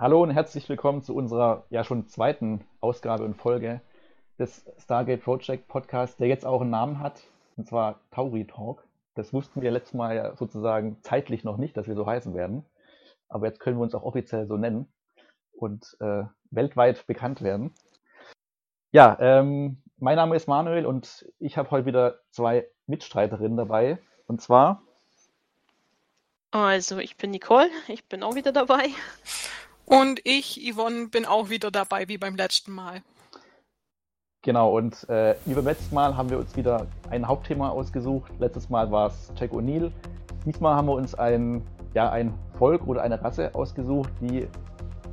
Hallo und herzlich willkommen zu unserer ja schon zweiten Ausgabe und Folge des Stargate Project Podcast, der jetzt auch einen Namen hat, und zwar Tauri Talk. Das wussten wir letztes Mal ja sozusagen zeitlich noch nicht, dass wir so heißen werden. Aber jetzt können wir uns auch offiziell so nennen und äh, weltweit bekannt werden. Ja, ähm, mein Name ist Manuel und ich habe heute wieder zwei Mitstreiterinnen dabei. Und zwar. Also, ich bin Nicole, ich bin auch wieder dabei. Und ich, Yvonne, bin auch wieder dabei wie beim letzten Mal. Genau, und äh, wie beim letzten Mal haben wir uns wieder ein Hauptthema ausgesucht. Letztes Mal war es Jack O'Neill. Diesmal haben wir uns ein, ja, ein Volk oder eine Rasse ausgesucht, die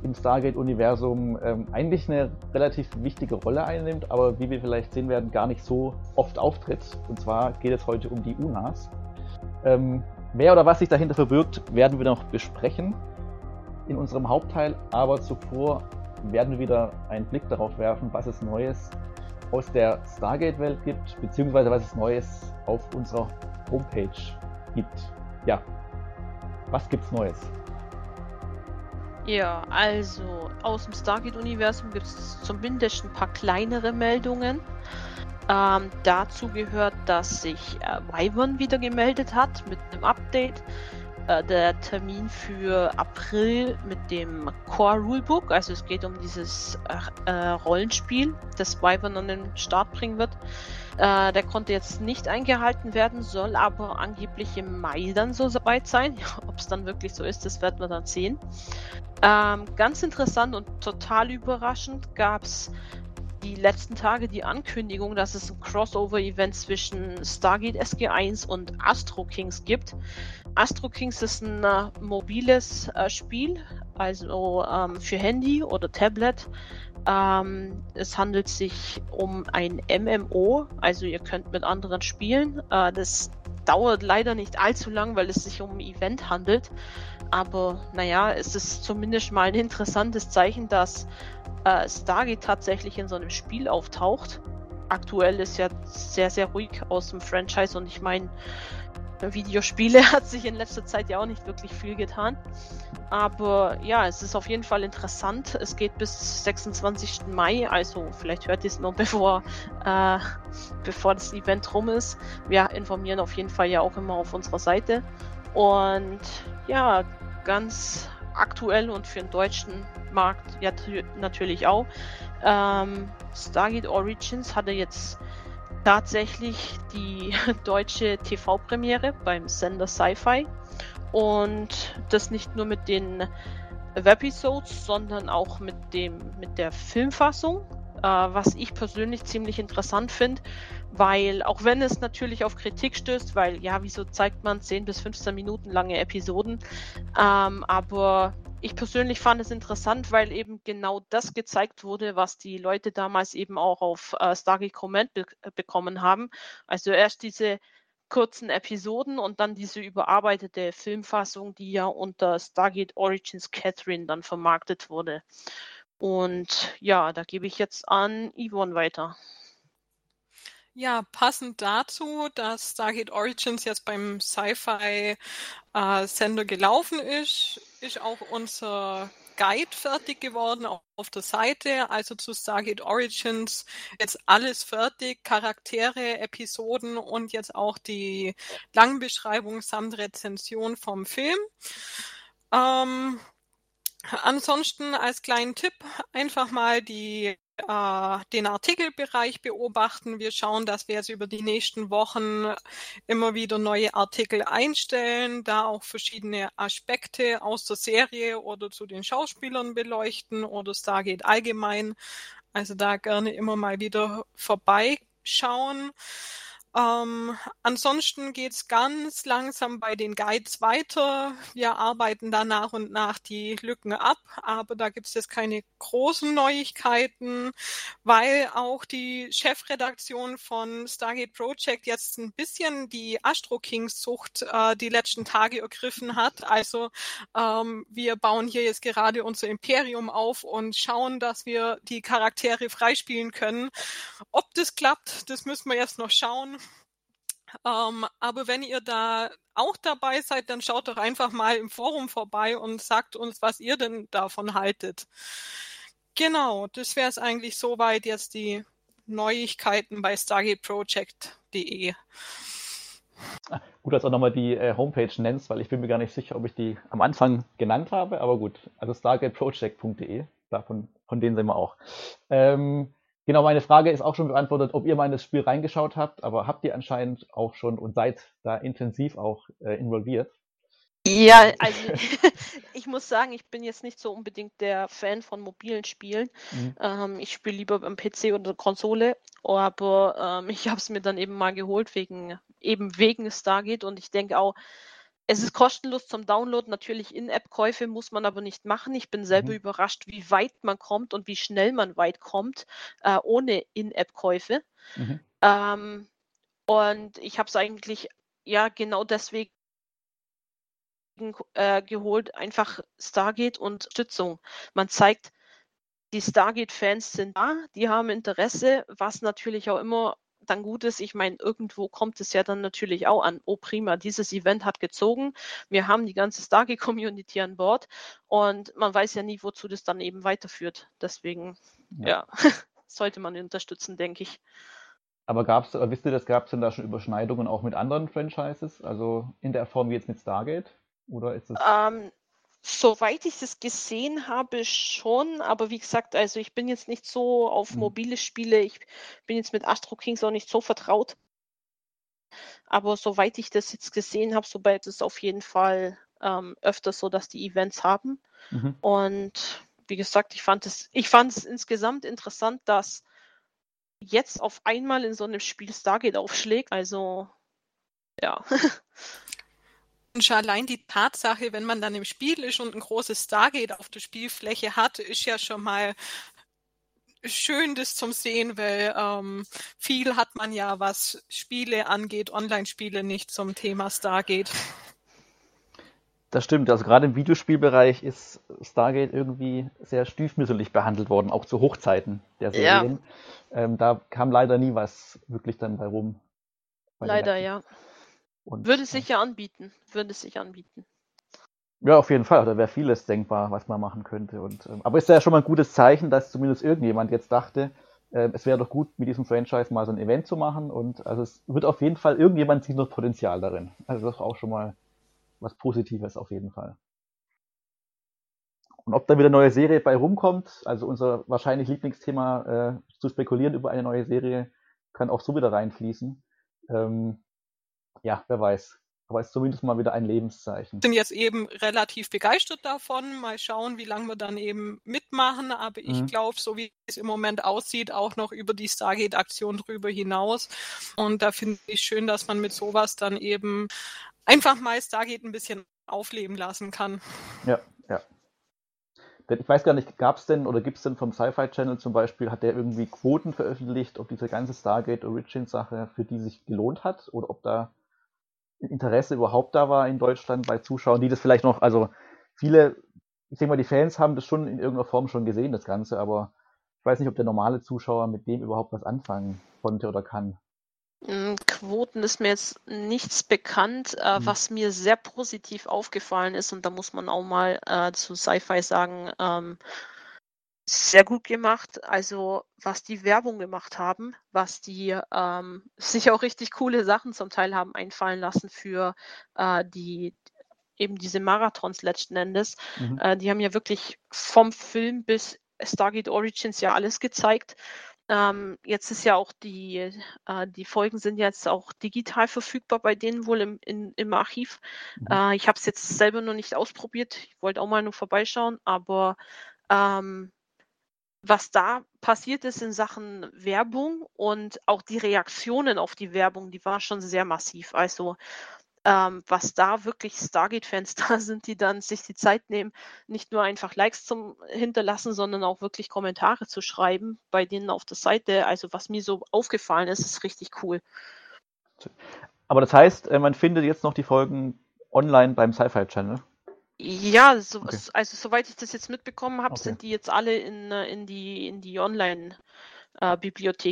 im Stargate-Universum ähm, eigentlich eine relativ wichtige Rolle einnimmt, aber wie wir vielleicht sehen werden, gar nicht so oft auftritt. Und zwar geht es heute um die UNAs. Ähm, wer oder was sich dahinter verbirgt, werden wir noch besprechen in unserem Hauptteil, aber zuvor werden wir wieder einen Blick darauf werfen, was es Neues aus der Stargate-Welt gibt, beziehungsweise was es Neues auf unserer Homepage gibt. Ja, was gibt's Neues? Ja, also aus dem Stargate-Universum gibt es zumindest ein paar kleinere Meldungen. Ähm, dazu gehört, dass sich äh, Wyvern wieder gemeldet hat mit einem Update. Äh, der Termin für April mit dem Core Rulebook. Also es geht um dieses äh, äh, Rollenspiel, das Wyvern an den Start bringen wird. Äh, der konnte jetzt nicht eingehalten werden, soll aber angeblich im Mai dann so weit sein. Ob es dann wirklich so ist, das werden wir dann sehen. Ähm, ganz interessant und total überraschend gab es die letzten Tage die Ankündigung, dass es ein Crossover-Event zwischen Stargate SG1 und Astro Kings gibt. Astro Kings ist ein äh, mobiles äh, Spiel, also ähm, für Handy oder Tablet. Ähm, es handelt sich um ein MMO, also ihr könnt mit anderen spielen. Äh, das dauert leider nicht allzu lang, weil es sich um ein Event handelt. Aber naja, es ist zumindest mal ein interessantes Zeichen, dass äh, Stargate tatsächlich in so einem Spiel auftaucht. Aktuell ist ja sehr, sehr ruhig aus dem Franchise und ich meine, Videospiele hat sich in letzter Zeit ja auch nicht wirklich viel getan. Aber ja, es ist auf jeden Fall interessant. Es geht bis 26. Mai, also vielleicht hört ihr es noch bevor, äh, bevor das Event rum ist. Wir informieren auf jeden Fall ja auch immer auf unserer Seite. Und ja, ganz aktuell und für den deutschen Markt ja natürlich auch. Ähm, Stargate Origins hatte jetzt tatsächlich die deutsche TV-Premiere beim Sender Sci-Fi. Und das nicht nur mit den Webisodes, sondern auch mit dem mit der Filmfassung, äh, was ich persönlich ziemlich interessant finde, weil auch wenn es natürlich auf Kritik stößt, weil ja, wieso zeigt man 10 bis 15 Minuten lange Episoden, ähm, aber ich persönlich fand es interessant, weil eben genau das gezeigt wurde, was die Leute damals eben auch auf äh, Stargate Command be äh, bekommen haben. Also erst diese kurzen Episoden und dann diese überarbeitete Filmfassung, die ja unter Stargate Origins Catherine dann vermarktet wurde. Und ja, da gebe ich jetzt an Yvonne weiter. Ja, passend dazu, dass Stargate Origins jetzt beim Sci-Fi-Sender äh, gelaufen ist, ist auch unser Guide fertig geworden auf der Seite, also zu Stargate Origins jetzt alles fertig, Charaktere, Episoden und jetzt auch die Langbeschreibung samt Rezension vom Film. Ähm, ansonsten als kleinen Tipp einfach mal die äh, den Artikelbereich beobachten. Wir schauen, dass wir jetzt über die nächsten Wochen immer wieder neue Artikel einstellen, da auch verschiedene Aspekte aus der Serie oder zu den Schauspielern beleuchten oder Stargate allgemein. Also da gerne immer mal wieder vorbeischauen. Ähm, ansonsten geht's ganz langsam bei den Guides weiter. Wir arbeiten da nach und nach die Lücken ab, aber da gibt's jetzt keine großen Neuigkeiten, weil auch die Chefredaktion von Stargate Project jetzt ein bisschen die Astro Kings Zucht äh, die letzten Tage ergriffen hat. Also ähm, wir bauen hier jetzt gerade unser Imperium auf und schauen, dass wir die Charaktere freispielen können. Ob das klappt, das müssen wir jetzt noch schauen. Ähm, aber wenn ihr da auch dabei seid, dann schaut doch einfach mal im Forum vorbei und sagt uns, was ihr denn davon haltet. Genau, das wäre es eigentlich soweit jetzt die Neuigkeiten bei stargateproject.de. Gut, dass du auch nochmal die äh, Homepage nennst, weil ich bin mir gar nicht sicher, ob ich die am Anfang genannt habe, aber gut, also stargateproject.de, davon, von denen sind wir auch. Ähm, Genau, meine Frage ist auch schon beantwortet, ob ihr mal in das Spiel reingeschaut habt, aber habt ihr anscheinend auch schon und seid da intensiv auch äh, involviert? Ja, also ich muss sagen, ich bin jetzt nicht so unbedingt der Fan von mobilen Spielen. Mhm. Ähm, ich spiele lieber am PC oder Konsole, aber ähm, ich habe es mir dann eben mal geholt wegen eben wegen Stargate und ich denke auch, es ist kostenlos zum Download. Natürlich In-App-Käufe muss man aber nicht machen. Ich bin selber mhm. überrascht, wie weit man kommt und wie schnell man weit kommt, äh, ohne In-App-Käufe. Mhm. Ähm, und ich habe es eigentlich ja genau deswegen äh, geholt, einfach Stargate und Stützung. Man zeigt, die Stargate-Fans sind da, die haben Interesse, was natürlich auch immer dann gut ist. Ich meine, irgendwo kommt es ja dann natürlich auch an. Oh, prima, dieses Event hat gezogen. Wir haben die ganze Stargate-Community an Bord und man weiß ja nie, wozu das dann eben weiterführt. Deswegen, ja, ja sollte man unterstützen, denke ich. Aber gab's, wisst ihr, das gab es denn da schon Überschneidungen auch mit anderen Franchises? Also in der Form wie jetzt mit Stargate? Oder ist es. Ähm, Soweit ich es gesehen habe, schon, aber wie gesagt, also ich bin jetzt nicht so auf mhm. mobile Spiele, ich bin jetzt mit Astro Kings auch nicht so vertraut. Aber soweit ich das jetzt gesehen habe, sobald es auf jeden Fall ähm, öfter so, dass die Events haben. Mhm. Und wie gesagt, ich fand es, ich fand es insgesamt interessant, dass jetzt auf einmal in so einem Spiel Stargate aufschlägt. Also ja. Und schon allein die Tatsache, wenn man dann im Spiel ist und ein großes Stargate auf der Spielfläche hat, ist ja schon mal schön, das zum Sehen, weil ähm, viel hat man ja, was Spiele angeht, Online-Spiele nicht zum Thema Stargate. Das stimmt. Also gerade im Videospielbereich ist Stargate irgendwie sehr stiefmütterlich behandelt worden, auch zu Hochzeiten der Serien. Ja. Ähm, da kam leider nie was wirklich dann bei rum. Leider, ja. Und, würde sich ja anbieten. Würde sich anbieten. Ja, auf jeden Fall. Da wäre vieles denkbar, was man machen könnte. Und, ähm, aber ist ja schon mal ein gutes Zeichen, dass zumindest irgendjemand jetzt dachte, äh, es wäre doch gut, mit diesem Franchise mal so ein Event zu machen. Und also es wird auf jeden Fall, irgendjemand sieht noch Potenzial darin. Also das ist auch schon mal was Positives auf jeden Fall. Und ob da wieder eine neue Serie bei rumkommt, also unser wahrscheinlich Lieblingsthema äh, zu spekulieren über eine neue Serie, kann auch so wieder reinfließen. Ähm, ja, wer weiß. Aber es ist zumindest mal wieder ein Lebenszeichen. Sind jetzt eben relativ begeistert davon. Mal schauen, wie lange wir dann eben mitmachen. Aber ich mhm. glaube, so wie es im Moment aussieht, auch noch über die Stargate-Aktion drüber hinaus. Und da finde ich schön, dass man mit sowas dann eben einfach mal Stargate ein bisschen aufleben lassen kann. Ja, ja. Ich weiß gar nicht, gab es denn oder gibt es denn vom Sci-Fi Channel zum Beispiel, hat der irgendwie Quoten veröffentlicht, ob diese ganze Stargate Origins-Sache für die sich gelohnt hat oder ob da Interesse überhaupt da war in Deutschland bei Zuschauern, die das vielleicht noch, also viele, ich denke mal, die Fans haben das schon in irgendeiner Form schon gesehen, das Ganze, aber ich weiß nicht, ob der normale Zuschauer mit dem überhaupt was anfangen konnte oder kann. Hm, Quoten ist mir jetzt nichts bekannt, äh, mhm. was mir sehr positiv aufgefallen ist, und da muss man auch mal äh, zu Sci-Fi sagen, ähm, sehr gut gemacht. Also was die Werbung gemacht haben, was die ähm, sich auch richtig coole Sachen zum Teil haben einfallen lassen für äh, die eben diese Marathons letzten Endes. Mhm. Äh, die haben ja wirklich vom Film bis Stargate Origins ja alles gezeigt. Ähm, jetzt ist ja auch die, äh, die Folgen sind jetzt auch digital verfügbar bei denen wohl im, in, im Archiv. Mhm. Äh, ich habe es jetzt selber noch nicht ausprobiert. Ich wollte auch mal nur vorbeischauen, aber ähm, was da passiert ist in Sachen Werbung und auch die Reaktionen auf die Werbung, die war schon sehr massiv. Also ähm, was da wirklich Stargate-Fans da sind, die dann sich die Zeit nehmen, nicht nur einfach Likes zum hinterlassen, sondern auch wirklich Kommentare zu schreiben bei denen auf der Seite. Also was mir so aufgefallen ist, ist richtig cool. Aber das heißt, äh, man findet jetzt noch die Folgen online beim Sci-Fi Channel? Ja, so, okay. also soweit ich das jetzt mitbekommen habe, okay. sind die jetzt alle in, äh, in die, in die Online- äh,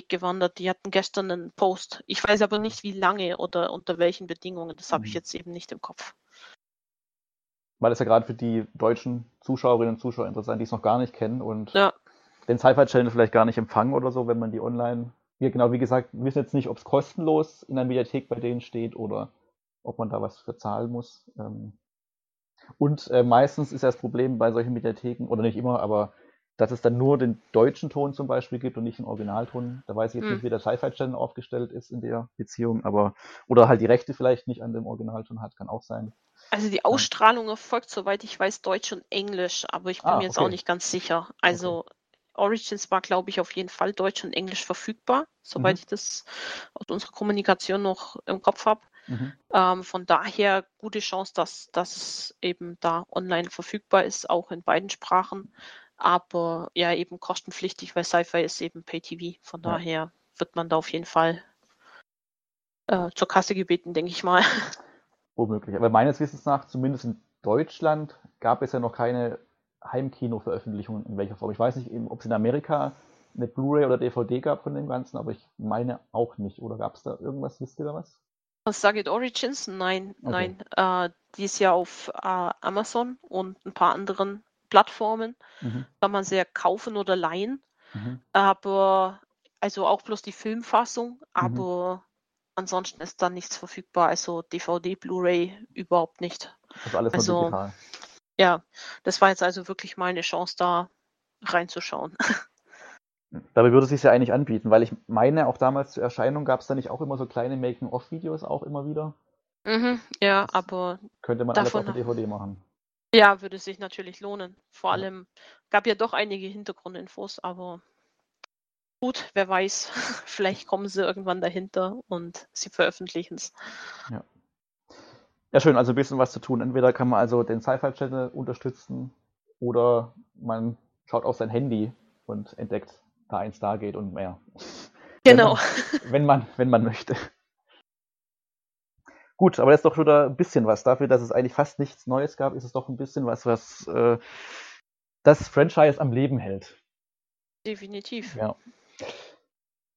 gewandert. Die hatten gestern einen Post. Ich weiß aber nicht, wie lange oder unter welchen Bedingungen. Das habe ich Mhm. jetzt eben nicht im Kopf. Weil das ja gerade für die deutschen Zuschauerinnen und Zuschauer interessant, die es noch gar nicht kennen und Ja. den Sci-Fi-Channel vielleicht gar nicht empfangen oder so, wenn man die online. Ja, genau, wie gesagt, wir wissen jetzt nicht, ob es kostenlos in der Mediathek bei denen steht oder ob man da was für zahlen muss. Ähm, Und äh, meistens ist ja das Problem bei solchen Mediatheken, oder nicht immer, aber dass es dann nur den deutschen Ton zum Beispiel gibt und nicht den Originalton. Da weiß ich jetzt Hm. nicht, wie der Sci-Fi-Channel aufgestellt ist in der Beziehung, aber oder halt die Rechte vielleicht nicht an dem Originalton hat, kann auch sein. Also die Ausstrahlung erfolgt, soweit ich weiß, Deutsch und Englisch, aber ich bin Ah, mir jetzt okay. auch nicht ganz sicher. Also Origins war, glaube ich, auf jeden Fall Deutsch und Englisch verfügbar, soweit Mhm. ich das aus unserer Kommunikation noch im Kopf habe. Mhm. Ähm, von daher gute Chance, dass, dass es eben da online verfügbar ist, auch in beiden Sprachen. Aber ja, eben kostenpflichtig, weil Sci-Fi ist eben Pay-TV. Von Ja. daher wird man da auf jeden Fall äh, zur Kasse gebeten, denke ich mal. Womöglich. Aber meines Wissens nach, zumindest in Deutschland, gab es ja noch keine Heimkino-Veröffentlichung in welcher Form. Ich weiß nicht, ob es in Amerika eine Blu-ray oder DVD gab von dem Ganzen, aber ich meine auch nicht. Oder gab es da irgendwas? Wisst ihr da was? Stargate Origins? Nein, Okay. nein. Äh, die ist ja auf äh, Amazon und ein paar anderen Plattformen. Mhm. Kann man sehr kaufen oder leihen. Mhm. Aber, also auch bloß die Filmfassung, Mhm. aber ansonsten ist da nichts verfügbar. Also DVD, Blu-ray überhaupt nicht. Also alles Also- digital. Ja, das war jetzt also wirklich mal eine Chance, da reinzuschauen. Dabei würde es sich ja eigentlich anbieten, weil ich meine, auch damals zur Erscheinung gab es da nicht auch immer so kleine Making-of-Videos auch immer wieder. mhm, ja, Das- aber Könnte man Davon- alles auf DVD machen. ja, würde sich natürlich lohnen. Vor Ja. allem gab ja doch einige Hintergrundinfos, aber gut, wer weiß, vielleicht kommen sie irgendwann dahinter und sie veröffentlichen es. Ja, schön, also ein bisschen was zu tun. Entweder kann man also den Sci-Fi-Channel unterstützen oder man schaut auf sein Handy und entdeckt da ein Stargate und mehr. Genau. Wenn man, wenn man möchte. Gut, aber das ist doch schon wieder ein bisschen was. Dafür, dass es eigentlich fast nichts Neues gab, ist es doch ein bisschen was, was äh, das Franchise am Leben hält. Definitiv. Ja.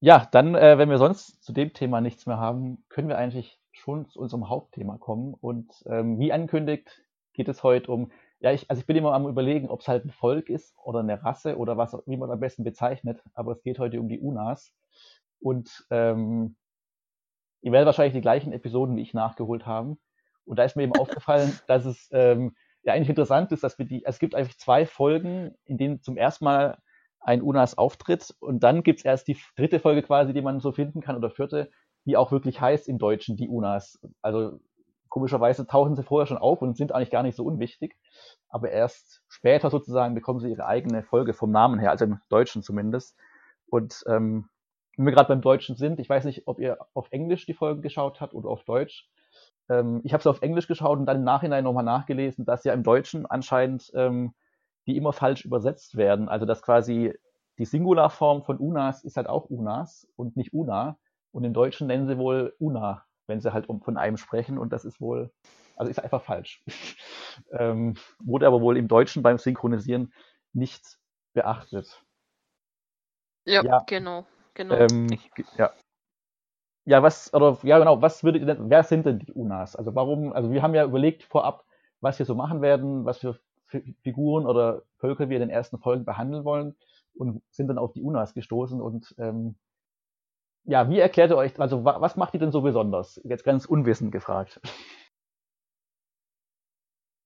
Ja, dann, äh, wenn wir sonst zu dem Thema nichts mehr haben, können wir eigentlich schon zu unserem Hauptthema kommen. Und ähm, wie angekündigt, geht es heute um, ja, ich, also ich bin immer am überlegen, ob es halt ein Volk ist oder eine Rasse oder was, wie man am besten bezeichnet, aber es geht heute um die Unas. Und ähm, ihr werdet wahrscheinlich die gleichen Episoden wie ich nachgeholt haben. Und da ist mir eben aufgefallen, dass es ähm, ja eigentlich interessant ist, dass wir die, es gibt eigentlich zwei Folgen, in denen zum ersten Mal ein Unas auftritt und dann gibt's erst die dritte Folge quasi, die man so finden kann oder vierte, die auch wirklich heißt im Deutschen die Unas. Also komischerweise tauchen sie vorher schon auf und sind eigentlich gar nicht so unwichtig, aber erst später sozusagen bekommen sie ihre eigene Folge vom Namen her, also im Deutschen zumindest. Und ähm, wenn wir gerade beim Deutschen sind, ich weiß nicht, ob ihr auf Englisch die Folge geschaut habt oder auf Deutsch. Ähm, ich habe es auf Englisch geschaut und dann im Nachhinein nochmal nachgelesen, dass ja im Deutschen anscheinend ähm, die immer falsch übersetzt werden. Also dass quasi die Singularform von Unas ist halt auch Unas und nicht Una. Und im Deutschen nennen sie wohl Una, wenn sie halt um, von einem sprechen. Und das ist wohl, also ist einfach falsch. ähm, wurde aber wohl im Deutschen beim Synchronisieren nicht beachtet. Ja, Ja. genau. genau. Ähm, ja. Ja, was, oder, ja, genau, was würdet ihr denn, wer sind denn die Unas? Also warum, also wir haben ja überlegt vorab, was wir so machen werden, was für Fi- Figuren oder Völker wir in den ersten Folgen behandeln wollen und sind dann auf die Unas gestoßen und, ähm, ja, wie erklärt ihr euch, also wa, was macht die denn so besonders? Jetzt ganz unwissend gefragt.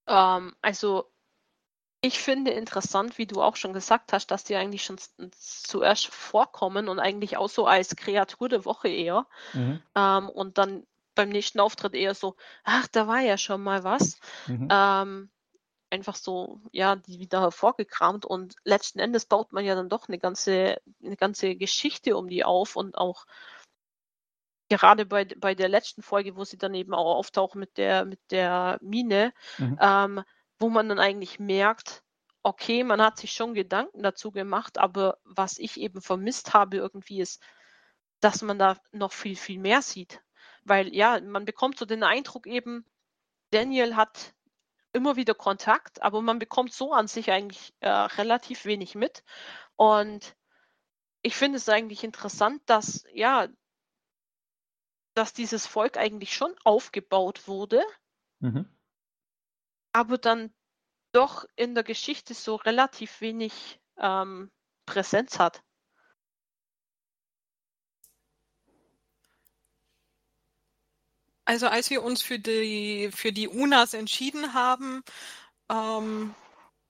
Ähm, also ich finde interessant, wie du auch schon gesagt hast, dass die eigentlich schon zuerst vorkommen und eigentlich auch so als Kreatur der Woche eher. Mhm. Ähm, und dann beim nächsten Auftritt eher so, ach, da war ja schon mal was. Mhm. Ähm, einfach so, ja, die wieder hervorgekramt und letzten Endes baut man ja dann doch eine ganze, eine ganze Geschichte um die auf und auch gerade bei, bei der letzten Folge, wo sie dann eben auch auftauchen mit der, mit der Mine, Mhm. ähm, wo man dann eigentlich merkt, okay, man hat sich schon Gedanken dazu gemacht, aber was ich eben vermisst habe irgendwie ist, dass man da noch viel, viel mehr sieht. Weil ja, man bekommt so den Eindruck eben, Daniel hat immer wieder Kontakt, aber man bekommt so an sich eigentlich äh, relativ wenig mit. Und ich finde es eigentlich interessant, dass, ja, dass dieses Volk eigentlich schon aufgebaut wurde, Mhm. aber dann doch in der Geschichte so relativ wenig ähm, Präsenz hat. Also als wir uns für die, für die UNAs entschieden haben, ähm,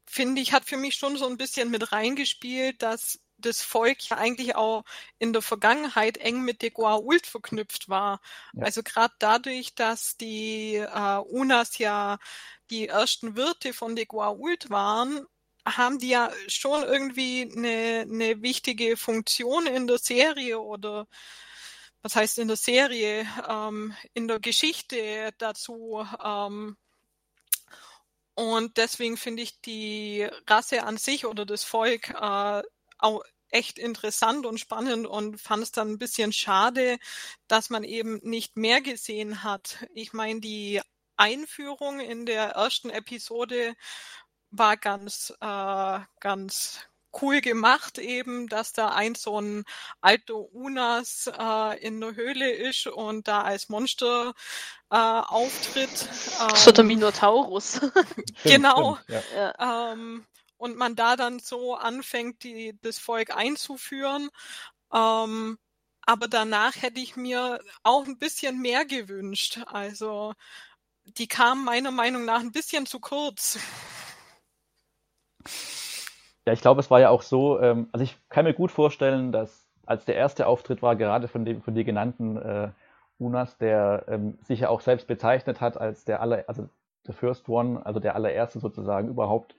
finde ich, hat für mich schon so ein bisschen mit reingespielt, dass das Volk ja eigentlich auch in der Vergangenheit eng mit der Goa'uld verknüpft war. Ja. Also gerade dadurch, dass die äh, UNAs ja die ersten Wirte von der Goa'uld waren, haben die ja schon irgendwie eine, eine wichtige Funktion in der Serie oder was heißt in der Serie, ähm, in der Geschichte dazu. Ähm, und deswegen finde ich die Rasse an sich oder das Volk äh, auch echt interessant und spannend und fand es dann ein bisschen schade, dass man eben nicht mehr gesehen hat. Ich meine, die Einführung in der ersten Episode war ganz, äh, ganz cool gemacht eben, dass da ein so ein alter Unas äh, in der Höhle ist und da als Monster äh, auftritt. so der Ähm, Minotaurus. Genau. Stimmt, ja. ähm, und man da dann so anfängt, die, das Volk einzuführen. Ähm, aber danach hätte ich mir auch ein bisschen mehr gewünscht. Also die kamen meiner Meinung nach ein bisschen zu kurz. Ja, ich glaube, es war ja auch so, ähm, also ich kann mir gut vorstellen, dass als der erste Auftritt war, gerade von dem von dir genannten äh, Unas, der ähm, sich ja auch selbst bezeichnet hat als der aller, also the first one, also der allererste sozusagen überhaupt,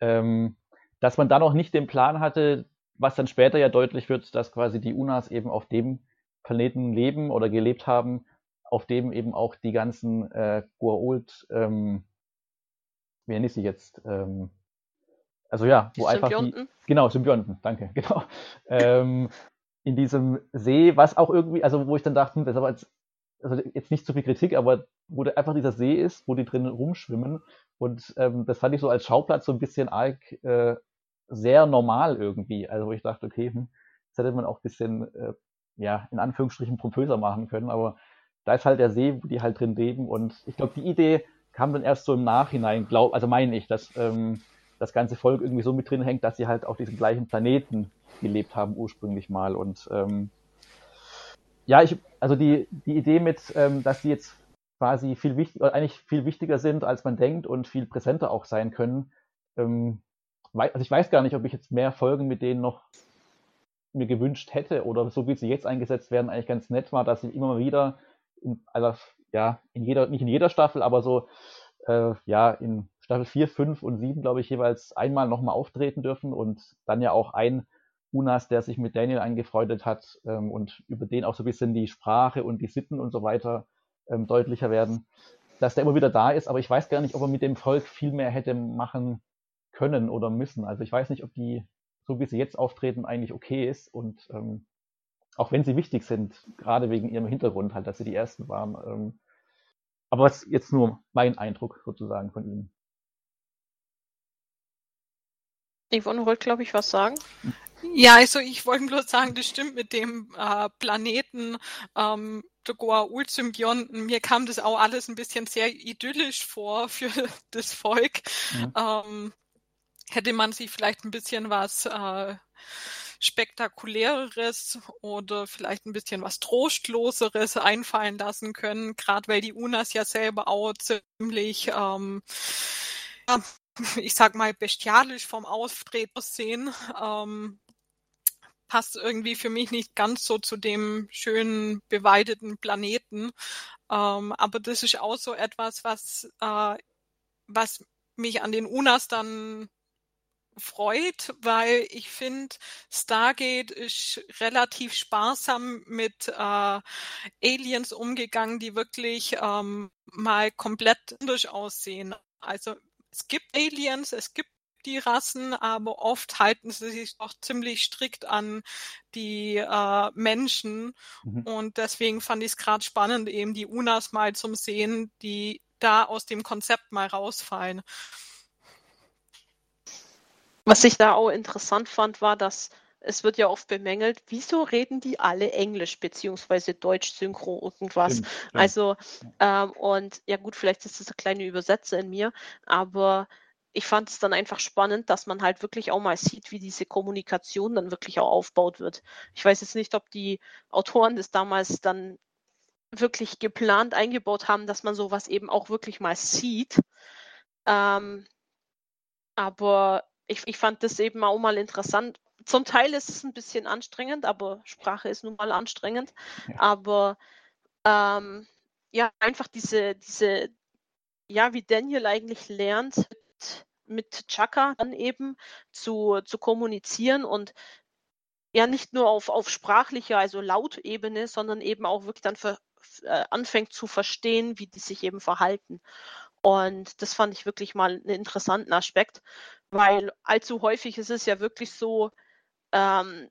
ähm, dass man da noch nicht den Plan hatte, was dann später ja deutlich wird, dass quasi die Unas eben auf dem Planeten leben oder gelebt haben, auf dem eben auch die ganzen äh, Goa'uld, ähm, wie nenne ich sie jetzt, ähm, also ja, Die wo einfach die, Symbionten. Genau, Symbionten, danke, genau. Ähm, in diesem See, was auch irgendwie, also wo ich dann dachte, hm, das ist aber jetzt, also jetzt nicht zu viel Kritik, aber wo der, einfach dieser See ist, wo die drin rumschwimmen. Und ähm, das fand ich so als Schauplatz so ein bisschen arg äh, sehr normal irgendwie. Also wo ich dachte, okay, hm, das hätte man auch ein bisschen, äh, ja, in Anführungsstrichen pompöser machen können, aber da ist halt der See, wo die halt drin leben. Und ich glaube, die Idee kam dann erst so im Nachhinein, glaub, also meine ich, dass ähm, das ganze Volk irgendwie so mit drin hängt, dass sie halt auf diesem gleichen Planeten gelebt haben ursprünglich mal. Und ähm, ja, ich, also die, die Idee mit, ähm, dass die jetzt quasi viel wichtiger, eigentlich viel wichtiger sind, als man denkt und viel präsenter auch sein können. Ähm, also ich weiß gar nicht, ob ich jetzt mehr Folgen mit denen noch mir gewünscht hätte oder so wie sie jetzt eingesetzt werden, eigentlich ganz nett war, dass sie immer wieder in aller, ja, in jeder, nicht in jeder Staffel, aber so, äh, ja, in Staffel 4, 5 und 7, glaube ich, jeweils einmal nochmal auftreten dürfen und dann ja auch ein Unas, der sich mit Daniel angefreundet hat ähm, und über den auch so ein bisschen die Sprache und die Sitten und so weiter ähm, deutlicher werden, dass der immer wieder da ist, aber ich weiß gar nicht, ob er mit dem Volk viel mehr hätte machen können oder müssen. Also ich weiß nicht, ob die, so wie sie jetzt auftreten, eigentlich okay ist und ähm, auch wenn sie wichtig sind, gerade wegen ihrem Hintergrund halt, dass sie die Ersten waren. Ähm, aber was jetzt nur mein Eindruck sozusagen von ihnen. Yvonne wollte, glaube ich, was sagen. Ja, also ich wollte bloß sagen, das stimmt mit dem äh, Planeten ähm, der Goa'uld-Symbionten. Mir kam das auch alles ein bisschen sehr idyllisch vor für das Volk. Mhm. Ähm, hätte man sich vielleicht ein bisschen was äh, spektakuläreres oder vielleicht ein bisschen was trostloseres einfallen lassen können, gerade weil die Unas ja selber auch ziemlich ähm, ja, ich sag mal, bestialisch vom Auftreten aussehen, ähm, passt irgendwie für mich nicht ganz so zu dem schönen beweideten Planeten. Ähm, aber das ist auch so etwas, was, äh, was mich an den Unas dann freut, weil ich finde, Stargate ist relativ sparsam mit äh, Aliens umgegangen, die wirklich ähm, mal komplett anders aussehen. Also es gibt Aliens, es gibt die Rassen, aber oft halten sie sich doch ziemlich strikt an die äh, Menschen. Mhm. Und deswegen fand ich es gerade spannend, eben die Unas mal zum Sehen, die da aus dem Konzept mal rausfallen. Was ich da auch interessant fand, war, dass es wird ja oft bemängelt, wieso reden die alle Englisch beziehungsweise Deutsch Synchro irgendwas. Stimmt, stimmt. Also ähm, und ja gut, vielleicht ist das eine kleine Übersetzer in mir, aber ich fand es dann einfach spannend, dass man halt wirklich auch mal sieht, wie diese Kommunikation dann wirklich auch aufgebaut wird. Ich weiß jetzt nicht, ob die Autoren das damals dann wirklich geplant eingebaut haben, dass man sowas eben auch wirklich mal sieht. Ähm, aber ich, ich fand das eben auch mal interessant. Zum Teil ist es ein bisschen anstrengend, aber Sprache ist nun mal anstrengend. Ja. Aber ähm, ja, einfach diese, diese, ja, wie Daniel eigentlich lernt, mit, mit Chaka dann eben zu, zu kommunizieren und ja nicht nur auf, auf sprachlicher, also Lautebene, sondern eben auch wirklich dann für, äh, anfängt zu verstehen, wie die sich eben verhalten. Und das fand ich wirklich mal einen interessanten Aspekt, weil allzu häufig ist es ja wirklich so, ähm,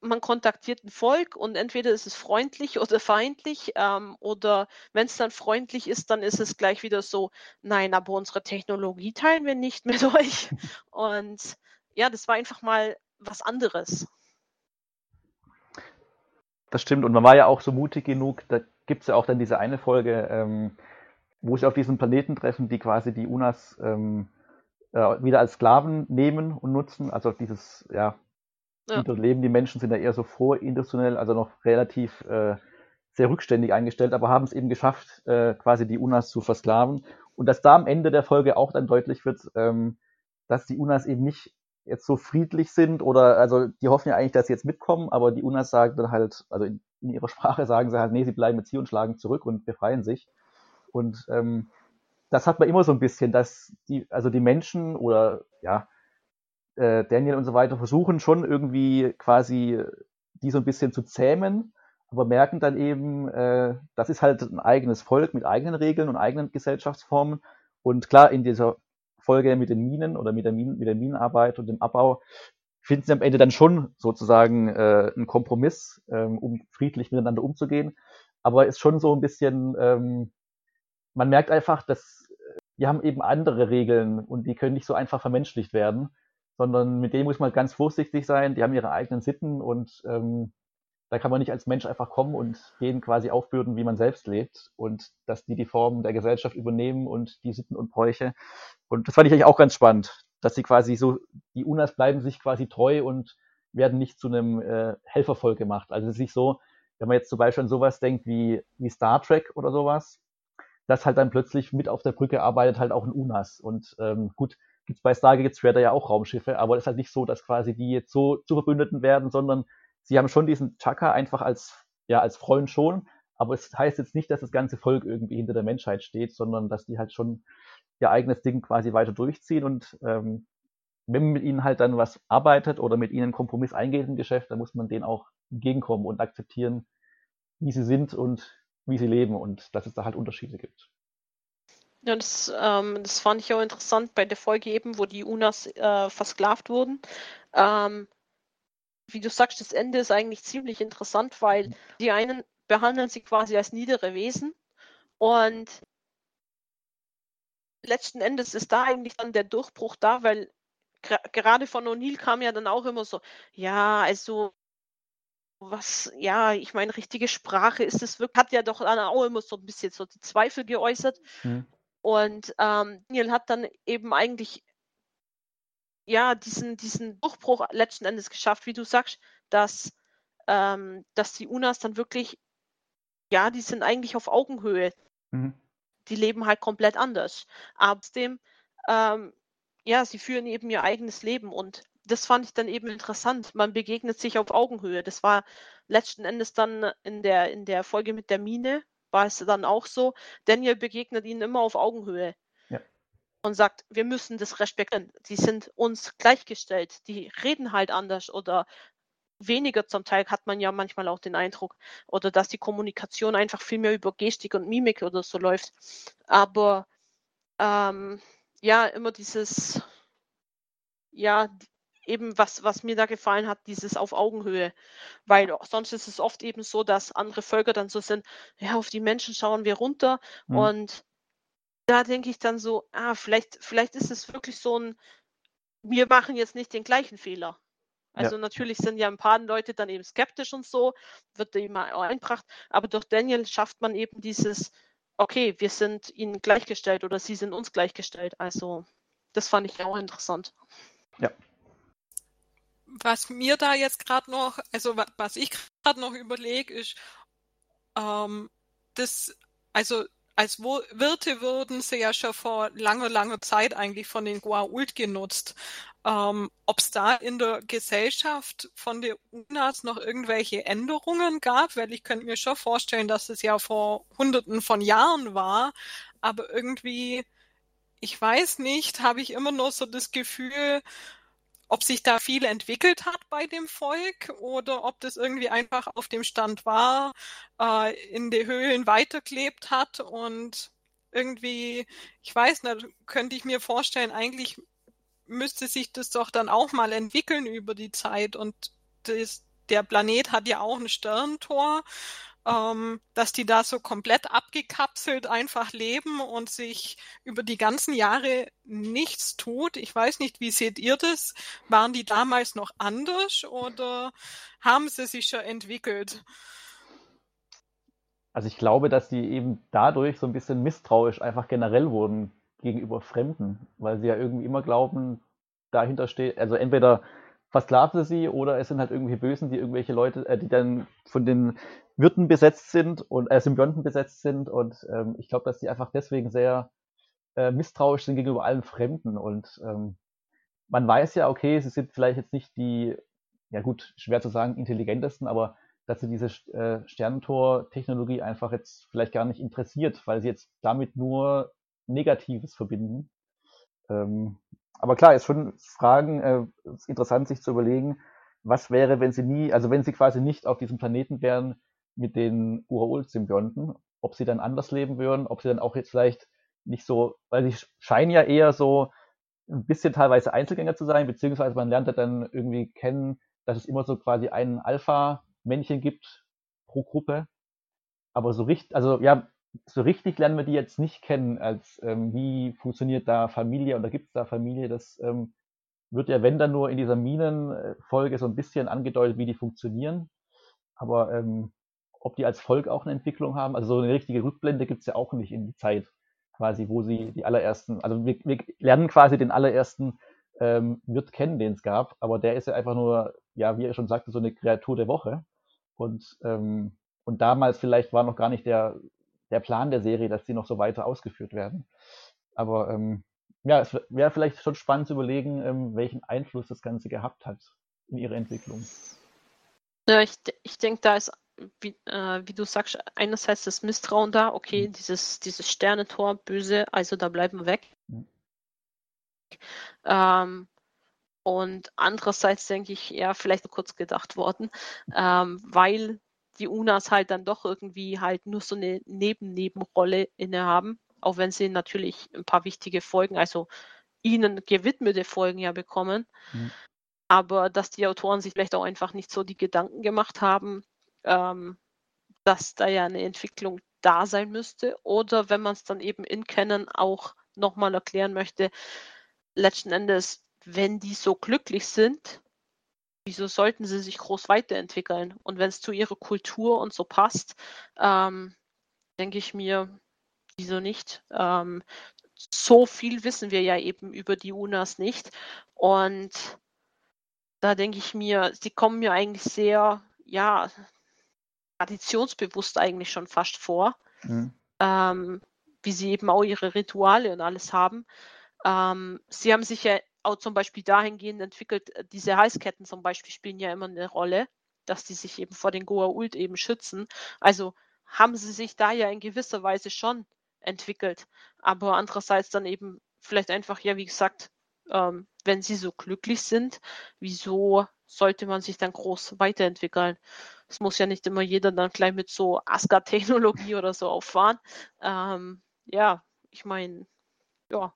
man kontaktiert ein Volk und entweder ist es freundlich oder feindlich ähm, oder wenn es dann freundlich ist, dann ist es gleich wieder so, nein, aber unsere Technologie teilen wir nicht mit euch. Und ja, das war einfach mal was anderes. Das stimmt und man war ja auch so mutig genug, da gibt es ja auch dann diese eine Folge, ähm, wo sie auf diesen Planeten treffen, die quasi die Unas ähm, äh, wieder als Sklaven nehmen und nutzen. Also dieses, ja, ja. dort leben die Menschen sind ja eher so vorindustriell, also noch relativ äh, sehr rückständig eingestellt, aber haben es eben geschafft, äh, quasi die Unas zu versklaven. Und dass da am Ende der Folge auch dann deutlich wird, ähm, dass die Unas eben nicht jetzt so friedlich sind oder also die hoffen ja eigentlich, dass sie jetzt mitkommen, aber die Unas sagen dann halt, also in, in ihrer Sprache sagen sie halt, nee, sie bleiben jetzt hier und schlagen zurück und befreien sich. Und ähm, das hat man immer so ein bisschen, dass die, also die Menschen oder ja, äh, Daniel und so weiter versuchen schon irgendwie quasi die so ein bisschen zu zähmen, aber merken dann eben, äh, das ist halt ein eigenes Volk mit eigenen Regeln und eigenen Gesellschaftsformen. Und klar, in dieser Folge mit den Minen oder mit der, Minen, mit der Minenarbeit und dem Abbau finden sie am Ende dann schon sozusagen äh, einen Kompromiss, ähm, um friedlich miteinander umzugehen. Aber ist schon so ein bisschen, ähm, man merkt einfach, dass die haben eben andere Regeln und die können nicht so einfach vermenschlicht werden, sondern mit denen muss man ganz vorsichtig sein. Die haben ihre eigenen Sitten und ähm, da kann man nicht als Mensch einfach kommen und denen quasi aufbürden, wie man selbst lebt und dass die die Formen der Gesellschaft übernehmen und die Sitten und Bräuche. Und das fand ich eigentlich auch ganz spannend, dass sie quasi so, die UNAs bleiben sich quasi treu und werden nicht zu einem äh, Helfervolk gemacht. Also es ist nicht so, wenn man jetzt zum Beispiel an sowas denkt wie, wie Star Trek oder sowas, dass halt dann plötzlich mit auf der Brücke arbeitet halt auch ein UNAS. Und ähm, gut, gibt's bei Stargate Shredder ja auch Raumschiffe, aber es ist halt nicht so, dass quasi die jetzt so zu Verbündeten werden, sondern sie haben schon diesen Chaka einfach als, ja, als Freund schon, aber es heißt jetzt nicht, dass das ganze Volk irgendwie hinter der Menschheit steht, sondern dass die halt schon ihr eigenes Ding quasi weiter durchziehen und ähm, wenn man mit ihnen halt dann was arbeitet oder mit ihnen einen Kompromiss eingeht im Geschäft, dann muss man denen auch entgegenkommen und akzeptieren, wie sie sind und wie sie leben und dass es da halt Unterschiede gibt. Ja, das, ähm, das fand ich auch interessant bei der Folge eben, wo die Unas äh, versklavt wurden. Ähm, wie du sagst, das Ende ist eigentlich ziemlich interessant, weil die einen behandeln sie quasi als niedere Wesen und letzten Endes ist da eigentlich dann der Durchbruch da, weil gerade von O'Neill kam ja dann auch immer so, ja, also was, ja, ich meine, richtige Sprache ist es wirklich, hat ja doch dann auch immer so ein bisschen so die Zweifel geäußert. Mhm. Und ähm, Daniel hat dann eben eigentlich ja diesen, diesen Durchbruch letzten Endes geschafft, wie du sagst, dass, ähm, dass die Unas dann wirklich, ja, die sind eigentlich auf Augenhöhe. Mhm. Die leben halt komplett anders. Aber trotzdem, ähm, ja, sie führen eben ihr eigenes Leben und das fand ich dann eben interessant. Man begegnet sich auf Augenhöhe. Das war letzten Endes dann in der, in der Folge mit der Mine, war es dann auch so. Daniel begegnet ihnen immer auf Augenhöhe. Ja. Und sagt, wir müssen das respektieren. Die sind uns gleichgestellt. Die reden halt anders oder weniger zum Teil hat man ja manchmal auch den Eindruck. Oder dass die Kommunikation einfach viel mehr über Gestik und Mimik oder so läuft. Aber ähm, ja, immer dieses, ja, eben was, was mir da gefallen hat, dieses auf Augenhöhe. Weil sonst ist es oft eben so, dass andere Völker dann so sind, ja, auf die Menschen schauen wir runter. Mhm. Und da denke ich dann so, ah, vielleicht, vielleicht ist es wirklich so ein, wir machen jetzt nicht den gleichen Fehler. Also ja. natürlich sind ja ein paar Leute dann eben skeptisch und so, wird immer einbracht, aber durch Daniel schafft man eben dieses, okay, wir sind ihnen gleichgestellt oder sie sind uns gleichgestellt. Also das fand ich auch interessant. Ja. Was mir da jetzt gerade noch, also was ich gerade noch überlege, ist, ähm, das, also als Wirte wurden sie ja schon vor langer, langer Zeit eigentlich von den Goa'uld genutzt. Ähm, Ob es da in der Gesellschaft von den UNAs noch irgendwelche Änderungen gab, weil ich könnte mir schon vorstellen, dass es ja vor Hunderten von Jahren war, aber irgendwie, ich weiß nicht, habe ich immer noch so das Gefühl, ob sich da viel entwickelt hat bei dem Volk oder ob das irgendwie einfach auf dem Stand war, äh, in die Höhlen weitergelebt hat und irgendwie, ich weiß nicht, könnte ich mir vorstellen, eigentlich müsste sich das doch dann auch mal entwickeln über die Zeit und das, der Planet hat ja auch ein Sterntor ähm, dass die da so komplett abgekapselt einfach leben und sich über die ganzen Jahre nichts tut. Ich weiß nicht, wie seht ihr das? Waren die damals noch anders oder haben sie sich schon entwickelt? Also ich glaube, dass die eben dadurch so ein bisschen misstrauisch einfach generell wurden gegenüber Fremden, weil sie ja irgendwie immer glauben, dahinter steht, also entweder versklaven sie sie oder es sind halt irgendwie Bösen, die irgendwelche Leute, äh, die dann von den Wirten besetzt sind und äh, Symbionten besetzt sind und ähm, ich glaube, dass die einfach deswegen sehr äh, misstrauisch sind gegenüber allen Fremden und ähm, man weiß ja, okay, sie sind vielleicht jetzt nicht die, ja gut, schwer zu sagen, intelligentesten, aber dass sie diese äh, Sternentor-Technologie einfach jetzt vielleicht gar nicht interessiert, weil sie jetzt damit nur Negatives verbinden. Ähm, aber klar, ist schon Fragen, äh, ist interessant sich zu überlegen, was wäre, wenn sie nie, also wenn sie quasi nicht auf diesem Planeten wären mit den Urault-Symbionten, ob sie dann anders leben würden, ob sie dann auch jetzt vielleicht nicht so, weil sie scheinen ja eher so ein bisschen teilweise Einzelgänger zu sein, beziehungsweise man lernt ja dann irgendwie kennen, dass es immer so quasi ein Alpha-Männchen gibt pro Gruppe. Aber so richtig, also ja, so richtig lernen wir die jetzt nicht kennen, als ähm, wie funktioniert da Familie da gibt es da Familie. Das ähm, wird ja, wenn dann nur in dieser Minenfolge so ein bisschen angedeutet, wie die funktionieren. Aber ähm, ob die als Volk auch eine Entwicklung haben, also so eine richtige Rückblende gibt es ja auch nicht in die Zeit, quasi, wo sie die allerersten, also wir, wir lernen quasi den allerersten ähm, Wirt kennen, den es gab, aber der ist ja einfach nur, ja, wie er schon sagte, so eine Kreatur der Woche. Und, ähm, und damals vielleicht war noch gar nicht der der Plan der Serie, dass die noch so weiter ausgeführt werden. Aber ähm, ja, es wäre vielleicht schon spannend zu überlegen, ähm, welchen Einfluss das Ganze gehabt hat in ihrer Entwicklung. Ja, ich, ich denke, da ist, wie, äh, wie, du sagst, einerseits das Misstrauen da, okay, mhm. dieses, dieses Sternentor, böse, also da bleiben wir weg. Mhm. Ähm, und andererseits denke ich, ja, vielleicht kurz gedacht worden, ähm, weil die Unas halt dann doch irgendwie halt nur so eine Neben-Nebenrolle innehaben, auch wenn sie natürlich ein paar wichtige Folgen, also ihnen gewidmete Folgen ja bekommen. Mhm. Aber dass die Autoren sich vielleicht auch einfach nicht so die Gedanken gemacht haben, ähm, dass da ja eine Entwicklung da sein müsste. Oder wenn man es dann eben in Canon auch nochmal erklären möchte, letzten Endes, wenn die so glücklich sind, wieso sollten sie sich groß weiterentwickeln? Und wenn es zu ihrer Kultur und so passt, ähm, denke ich mir, wieso nicht? Ähm, so viel wissen wir ja eben über die UNAs nicht. Und da denke ich mir, sie kommen mir eigentlich sehr, ja, traditionsbewusst eigentlich schon fast vor. Mhm. Ähm, wie sie eben auch ihre Rituale und alles haben. Ähm, sie haben sich ja auch zum Beispiel dahingehend entwickelt, äh, diese Halsketten zum Beispiel spielen ja immer eine Rolle, dass die sich eben vor den Goa'uld eben schützen. Also haben sie sich da ja in gewisser Weise schon entwickelt. Aber andererseits dann eben vielleicht einfach, ja, wie gesagt, ähm, wenn sie so glücklich sind, wieso sollte man sich dann groß weiterentwickeln? Es muss ja nicht immer jeder dann gleich mit so Asgard-Technologie oder so auffahren. Ähm, ja, ich meine, ja,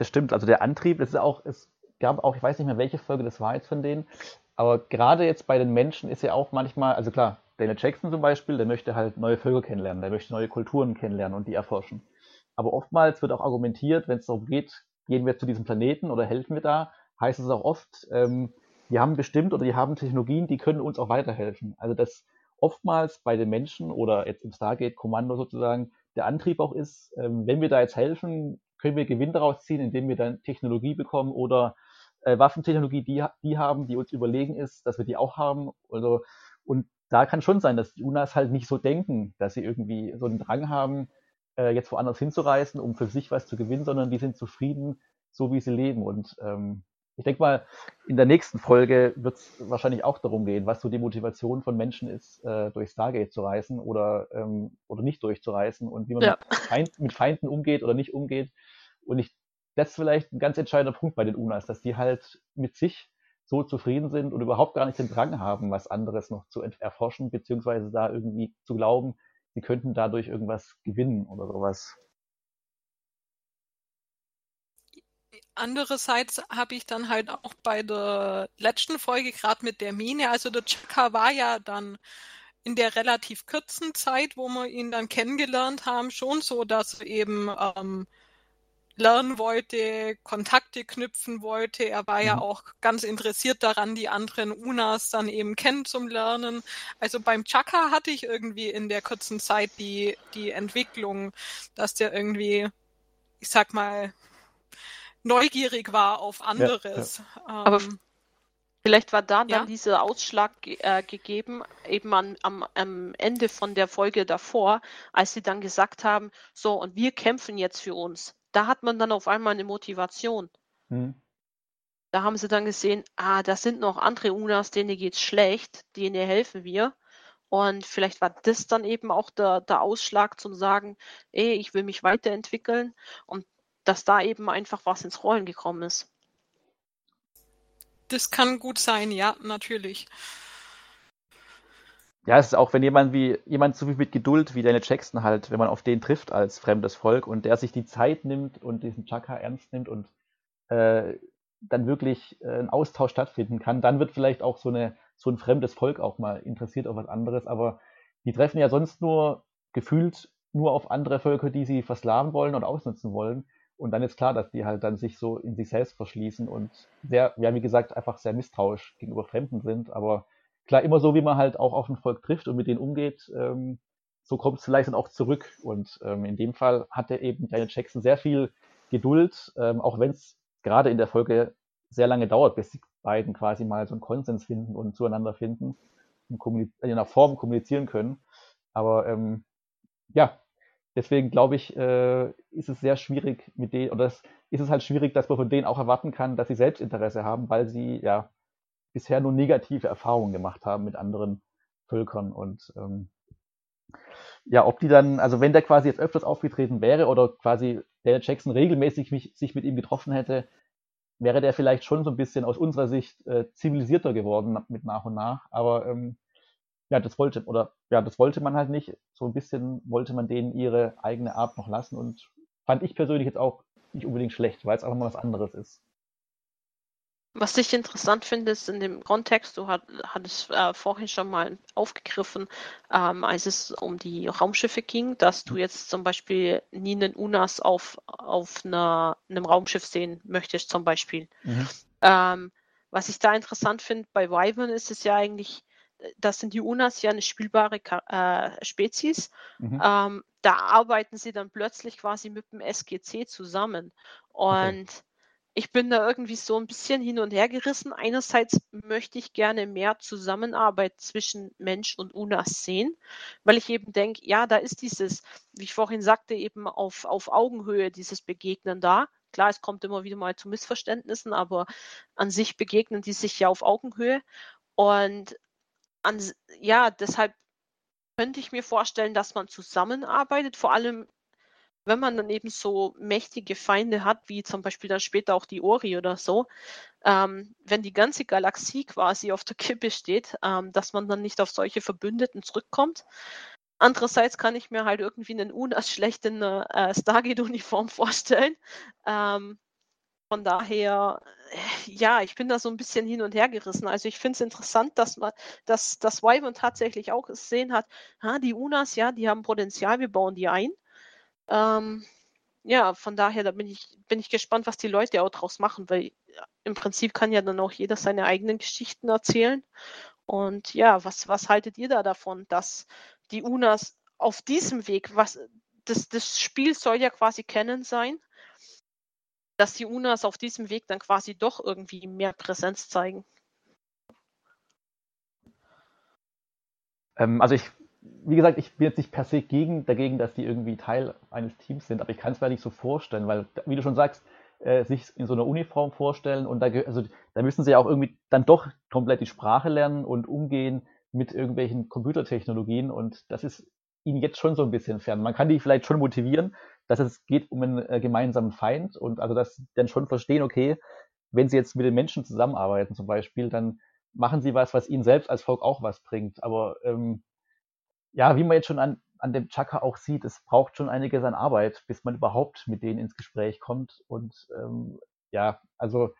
das stimmt. Also der Antrieb, das ist auch, es gab auch, ich weiß nicht mehr, welche Folge das war jetzt von denen, aber gerade jetzt bei den Menschen ist ja auch manchmal, also klar, Daniel Jackson zum Beispiel, der möchte halt neue Völker kennenlernen, der möchte neue Kulturen kennenlernen und die erforschen. Aber oftmals wird auch argumentiert, wenn es darum geht, gehen wir zu diesem Planeten oder helfen wir da, heißt es auch oft, ähm, die haben bestimmt oder die haben Technologien, die können uns auch weiterhelfen. Also dass oftmals bei den Menschen oder jetzt im Stargate-Kommando sozusagen der Antrieb auch ist, ähm, wenn wir da jetzt helfen, können wir Gewinn daraus ziehen, indem wir dann Technologie bekommen oder äh, Waffentechnologie, die, die haben, die uns überlegen ist, dass wir die auch haben. Also, und da kann schon sein, dass die UNAs halt nicht so denken, dass sie irgendwie so einen Drang haben, äh, jetzt woanders hinzureisen, um für sich was zu gewinnen, sondern die sind zufrieden, so wie sie leben. Und ähm, ich denke mal, in der nächsten Folge wird es wahrscheinlich auch darum gehen, was so die Motivation von Menschen ist, äh, durch Stargate zu reisen oder, ähm, oder nicht durchzureisen und wie man ja. mit, Feind, mit, Feinden umgeht oder nicht umgeht. Und ich, das ist vielleicht ein ganz entscheidender Punkt bei den UNAs, dass die halt mit sich so zufrieden sind und überhaupt gar nicht den Drang haben, was anderes noch zu erforschen, beziehungsweise da irgendwie zu glauben, sie könnten dadurch irgendwas gewinnen oder sowas. Andererseits habe ich dann halt auch bei der letzten Folge gerade mit der Mine, also der Chaka war ja dann in der relativ kurzen Zeit, wo wir ihn dann kennengelernt haben, schon so, dass er eben ähm, lernen wollte, Kontakte knüpfen wollte. Er war mhm. ja auch ganz interessiert daran, die anderen Unas dann eben kennen zum Lernen. Also beim Chaka hatte ich irgendwie in der kurzen Zeit die, die Entwicklung, dass der irgendwie, ich sag mal, neugierig war auf anderes. Ja, ja. Ähm, Aber vielleicht war da dann ja? dieser Ausschlag äh, gegeben, eben an, am, am Ende von der Folge davor, als sie dann gesagt haben, so, und wir kämpfen jetzt für uns. Da hat man dann auf einmal eine Motivation. Hm. Da haben sie dann gesehen, ah, da sind noch andere Unas, denen geht's schlecht, denen helfen wir. Und vielleicht war das dann eben auch der, der Ausschlag zum sagen, ey, ich will mich weiterentwickeln. Und dass da eben einfach was ins Rollen gekommen ist. Das kann gut sein, ja, natürlich. Ja, es ist auch, wenn jemand wie jemand so wie mit Geduld wie Daniel Jackson halt, wenn man auf den trifft als fremdes Volk und der sich die Zeit nimmt und diesen Chaka ernst nimmt und äh, dann wirklich äh, ein Austausch stattfinden kann, dann wird vielleicht auch so eine so ein fremdes Volk auch mal interessiert auf was anderes. Aber die treffen ja sonst nur gefühlt nur auf andere Völker, die sie versklaven wollen und ausnutzen wollen. Und dann ist klar, dass die halt dann sich so in sich selbst verschließen und sehr, ja, wie gesagt, einfach sehr misstrauisch gegenüber Fremden sind. Aber klar, immer so, wie man halt auch auf ein Volk trifft und mit denen umgeht, ähm, so kommt es vielleicht dann auch zurück. Und ähm, in dem Fall hatte eben Daniel Jackson sehr viel Geduld, ähm, auch wenn es gerade in der Folge sehr lange dauert, bis die beiden quasi mal so einen Konsens finden und zueinander finden und in einer Form kommunizieren können. Aber ähm, ja, deswegen glaube ich, äh, ist es sehr schwierig mit denen, oder es, ist es halt schwierig, dass man von denen auch erwarten kann, dass sie Selbstinteresse haben, weil sie ja bisher nur negative Erfahrungen gemacht haben mit anderen Völkern und ähm, ja, ob die dann, also wenn der quasi jetzt öfters aufgetreten wäre oder quasi Daniel Jackson regelmäßig mich, sich mit ihm getroffen hätte, wäre der vielleicht schon so ein bisschen aus unserer Sicht äh, zivilisierter geworden mit nach und nach. Aber ähm, ja, das wollte, oder ja, das wollte man halt nicht. So ein bisschen wollte man denen ihre eigene Art noch lassen und fand ich persönlich jetzt auch nicht unbedingt schlecht, weil es auch mal was anderes ist. Was ich interessant finde, ist in dem Kontext, du hat, hattest äh, vorhin schon mal aufgegriffen, ähm, als es um die Raumschiffe ging, dass du jetzt zum Beispiel nie einen UNAS auf, auf einer, einem Raumschiff sehen möchtest, zum Beispiel. Mhm. Ähm, was ich da interessant finde bei Wyvern ist es ja eigentlich, das sind die UNAs ja eine spielbare äh, Spezies. Mhm. Ähm, da arbeiten sie dann plötzlich quasi mit dem SGC zusammen. Und okay. ich bin da irgendwie so ein bisschen hin und her gerissen. Einerseits möchte ich gerne mehr Zusammenarbeit zwischen Mensch und UNAs sehen, weil ich eben denke, ja, da ist dieses, wie ich vorhin sagte, eben auf, auf Augenhöhe dieses Begegnen da. Klar, es kommt immer wieder mal zu Missverständnissen, aber an sich begegnen die sich ja auf Augenhöhe. Und an, ja, deshalb könnte ich mir vorstellen, dass man zusammenarbeitet, vor allem wenn man dann eben so mächtige Feinde hat, wie zum Beispiel dann später auch die Ori oder so, ähm, wenn die ganze Galaxie quasi auf der Kippe steht, ähm, dass man dann nicht auf solche Verbündeten zurückkommt. Andererseits kann ich mir halt irgendwie einen Unas schlecht in einer äh, Stargate-Uniform vorstellen. Ähm, von daher, ja, ich bin da so ein bisschen hin und her gerissen. Also ich finde es interessant, dass man, dass das Wyvern tatsächlich auch gesehen hat, ha, die Unas, ja, die haben Potenzial, wir bauen die ein. Ähm, ja, von daher, da bin ich, bin ich gespannt, was die Leute auch draus machen, weil im Prinzip kann ja dann auch jeder seine eigenen Geschichten erzählen. Und ja, was, was haltet ihr da davon, dass die Unas auf diesem Weg, was das, das Spiel soll ja quasi kennen sein, dass die Unas auf diesem Weg dann quasi doch irgendwie mehr Präsenz zeigen? Ähm, also ich, wie gesagt, ich bin jetzt nicht per se gegen, dagegen, dass die irgendwie Teil eines Teams sind, aber ich kann es mir nicht so vorstellen, weil, wie du schon sagst, äh, sich in so einer Uniform vorstellen und da, also, da müssen sie auch irgendwie dann doch komplett die Sprache lernen und umgehen mit irgendwelchen Computertechnologien und das ist ihnen jetzt schon so ein bisschen fern. Man kann die vielleicht schon motivieren, dass es geht um einen äh, gemeinsamen Feind und also dass sie dann schon verstehen, okay, wenn sie jetzt mit den Menschen zusammenarbeiten zum Beispiel, dann machen sie was, was ihnen selbst als Volk auch was bringt. Aber ähm, ja, wie man jetzt schon an, an dem Chaka auch sieht, es braucht schon einiges an Arbeit, bis man überhaupt mit denen ins Gespräch kommt. Und ähm, ja, also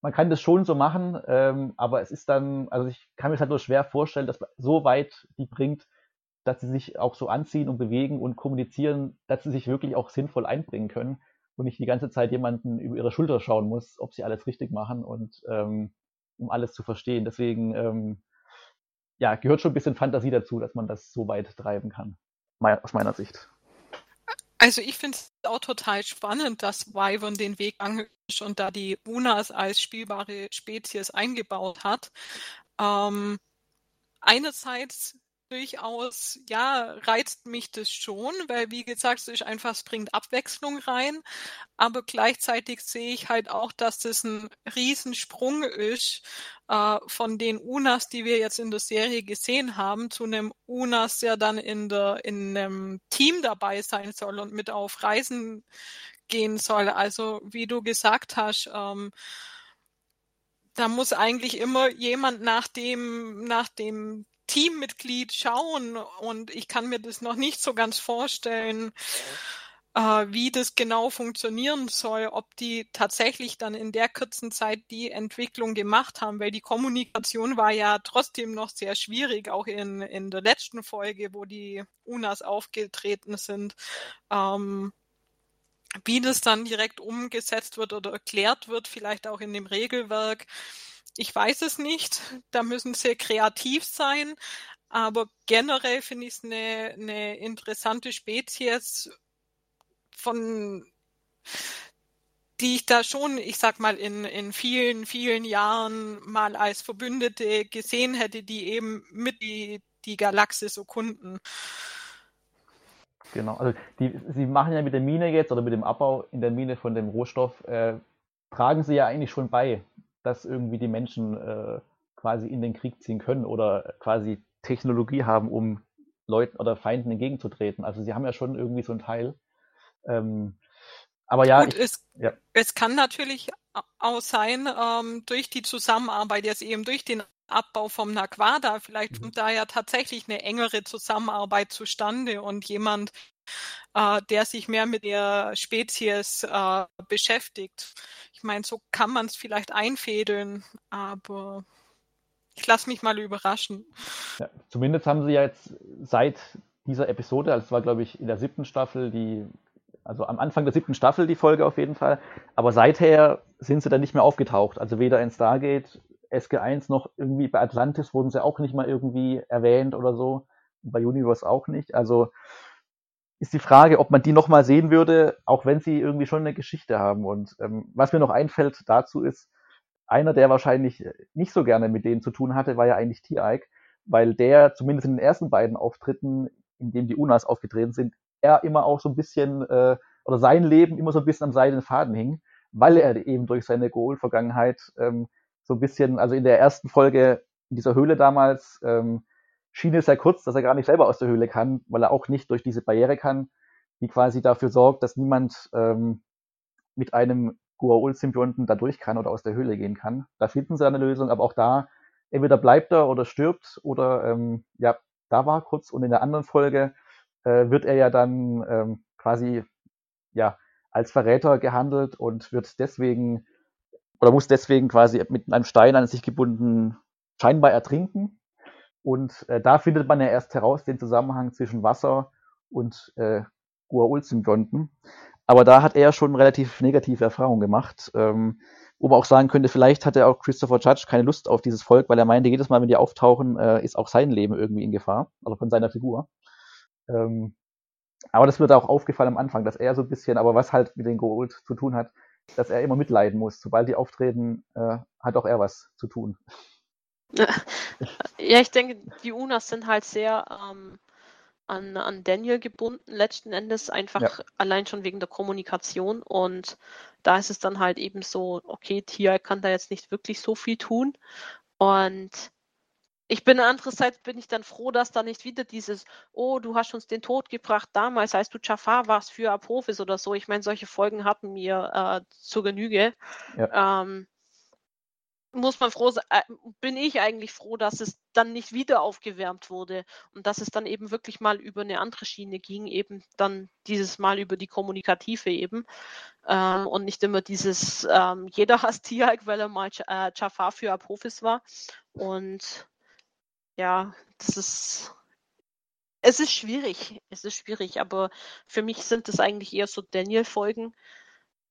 man kann das schon so machen, ähm, aber es ist dann, also ich kann mir das halt nur schwer vorstellen, dass man so weit die bringt, dass sie sich auch so anziehen und bewegen und kommunizieren, dass sie sich wirklich auch sinnvoll einbringen können und nicht die ganze Zeit jemanden über ihre Schulter schauen muss, ob sie alles richtig machen und ähm, um alles zu verstehen. Deswegen ähm, ja, gehört schon ein bisschen Fantasie dazu, dass man das so weit treiben kann, aus meiner Sicht. Also ich finde es auch total spannend, dass Wyvern den Weg angeht und da die Unas als spielbare Spezies eingebaut hat. Ähm, einerseits durchaus, ja, reizt mich das schon, weil wie gesagt, es ist einfach, es bringt Abwechslung rein, aber gleichzeitig sehe ich halt auch, dass das ein Riesensprung ist äh, von den Unas, die wir jetzt in der Serie gesehen haben, zu einem Unas, der dann in der in einem Team dabei sein soll und mit auf Reisen gehen soll. Also wie du gesagt hast, ähm, da muss eigentlich immer jemand nach dem, nach dem Teammitglied schauen und ich kann mir das noch nicht so ganz vorstellen, äh, wie das genau funktionieren soll, ob die tatsächlich dann in der kurzen Zeit die Entwicklung gemacht haben, weil die Kommunikation war ja trotzdem noch sehr schwierig, auch in, in der letzten Folge, wo die UNAs aufgetreten sind. Ähm, wie das dann direkt umgesetzt wird oder erklärt wird, vielleicht auch in dem Regelwerk, ich weiß es nicht. Da müssen sie kreativ sein. Aber generell finde ich es eine, eine interessante Spezies von die ich da schon, ich sag mal, in, in vielen, vielen Jahren mal als Verbündete gesehen hätte, die eben mit die, die Galaxis erkunden. Genau, also die, sie machen ja mit der Mine jetzt oder mit dem Abbau in der Mine von dem Rohstoff, äh, tragen sie ja eigentlich schon bei dass irgendwie die Menschen äh, quasi in den Krieg ziehen können oder quasi Technologie haben, um Leuten oder Feinden entgegenzutreten. Also sie haben ja schon irgendwie so einen Teil. Ähm, aber ja, Gut, ich, es, ja, es kann natürlich auch sein, ähm, durch die Zusammenarbeit jetzt eben durch den Abbau vom Naquada, vielleicht mhm. kommt da ja tatsächlich eine engere Zusammenarbeit zustande und jemand, äh, der sich mehr mit der Spezies äh, beschäftigt. Ich meine, so kann man es vielleicht einfädeln, aber ich lasse mich mal überraschen. Ja, zumindest haben sie ja jetzt seit dieser Episode, also es war glaube ich in der siebten Staffel, die, also am Anfang der siebten Staffel die Folge auf jeden Fall, aber seither sind sie dann nicht mehr aufgetaucht. Also weder in Stargate, SG1 noch irgendwie bei Atlantis wurden sie auch nicht mal irgendwie erwähnt oder so. Bei Universe auch nicht. Also ist die Frage, ob man die nochmal sehen würde, auch wenn sie irgendwie schon eine Geschichte haben. Und ähm, was mir noch einfällt dazu ist, einer, der wahrscheinlich nicht so gerne mit denen zu tun hatte, war ja eigentlich T-Ike, weil der zumindest in den ersten beiden Auftritten, in denen die Unas aufgetreten sind, er immer auch so ein bisschen, äh, oder sein Leben immer so ein bisschen am seidenen Faden hing, weil er eben durch seine Goal-Vergangenheit ähm, so ein bisschen, also in der ersten Folge in dieser Höhle damals, ähm, schien es sehr kurz, dass er gar nicht selber aus der Höhle kann, weil er auch nicht durch diese Barriere kann, die quasi dafür sorgt, dass niemand ähm, mit einem Guaul-Symbionten da durch kann oder aus der Höhle gehen kann. Da finden sie eine Lösung, aber auch da, entweder bleibt er oder stirbt oder ähm, ja, da war kurz und in der anderen Folge äh, wird er ja dann ähm, quasi ja als Verräter gehandelt und wird deswegen oder muss deswegen quasi mit einem Stein an sich gebunden scheinbar ertrinken und äh, da findet man ja erst heraus den Zusammenhang zwischen Wasser und äh, Guaul-Symbionten. Aber da hat er schon relativ negative Erfahrungen gemacht. Ähm, wo man auch sagen könnte, vielleicht hatte auch Christopher Judge keine Lust auf dieses Volk, weil er meinte, jedes Mal, wenn die auftauchen, äh, ist auch sein Leben irgendwie in Gefahr, also von seiner Figur. Ähm, aber das wird auch aufgefallen am Anfang, dass er so ein bisschen, aber was halt mit den Gold zu tun hat, dass er immer mitleiden muss. Sobald die auftreten, äh, hat auch er was zu tun. Ja, ich denke, die Unas sind halt sehr ähm, an, an Daniel gebunden, letzten Endes, einfach ja. allein schon wegen der Kommunikation. Und da ist es dann halt eben so, okay, Tia kann da jetzt nicht wirklich so viel tun. Und ich bin andererseits bin ich dann froh, dass da nicht wieder dieses, oh, du hast uns den Tod gebracht damals, als du Jafar warst für Apophis oder so. Ich meine, solche Folgen hatten wir äh, zur Genüge. Ja. Ähm, muss man froh sein, äh, bin ich eigentlich froh, dass es dann nicht wieder aufgewärmt wurde und dass es dann eben wirklich mal über eine andere Schiene ging, eben dann dieses Mal über die kommunikative eben ähm, und nicht immer dieses, ähm, jeder hasst Tiag, weil er mal äh, Jafar für Apophis war. Und ja, das ist es ist schwierig, es ist schwierig, aber für mich sind es eigentlich eher so Daniel-Folgen,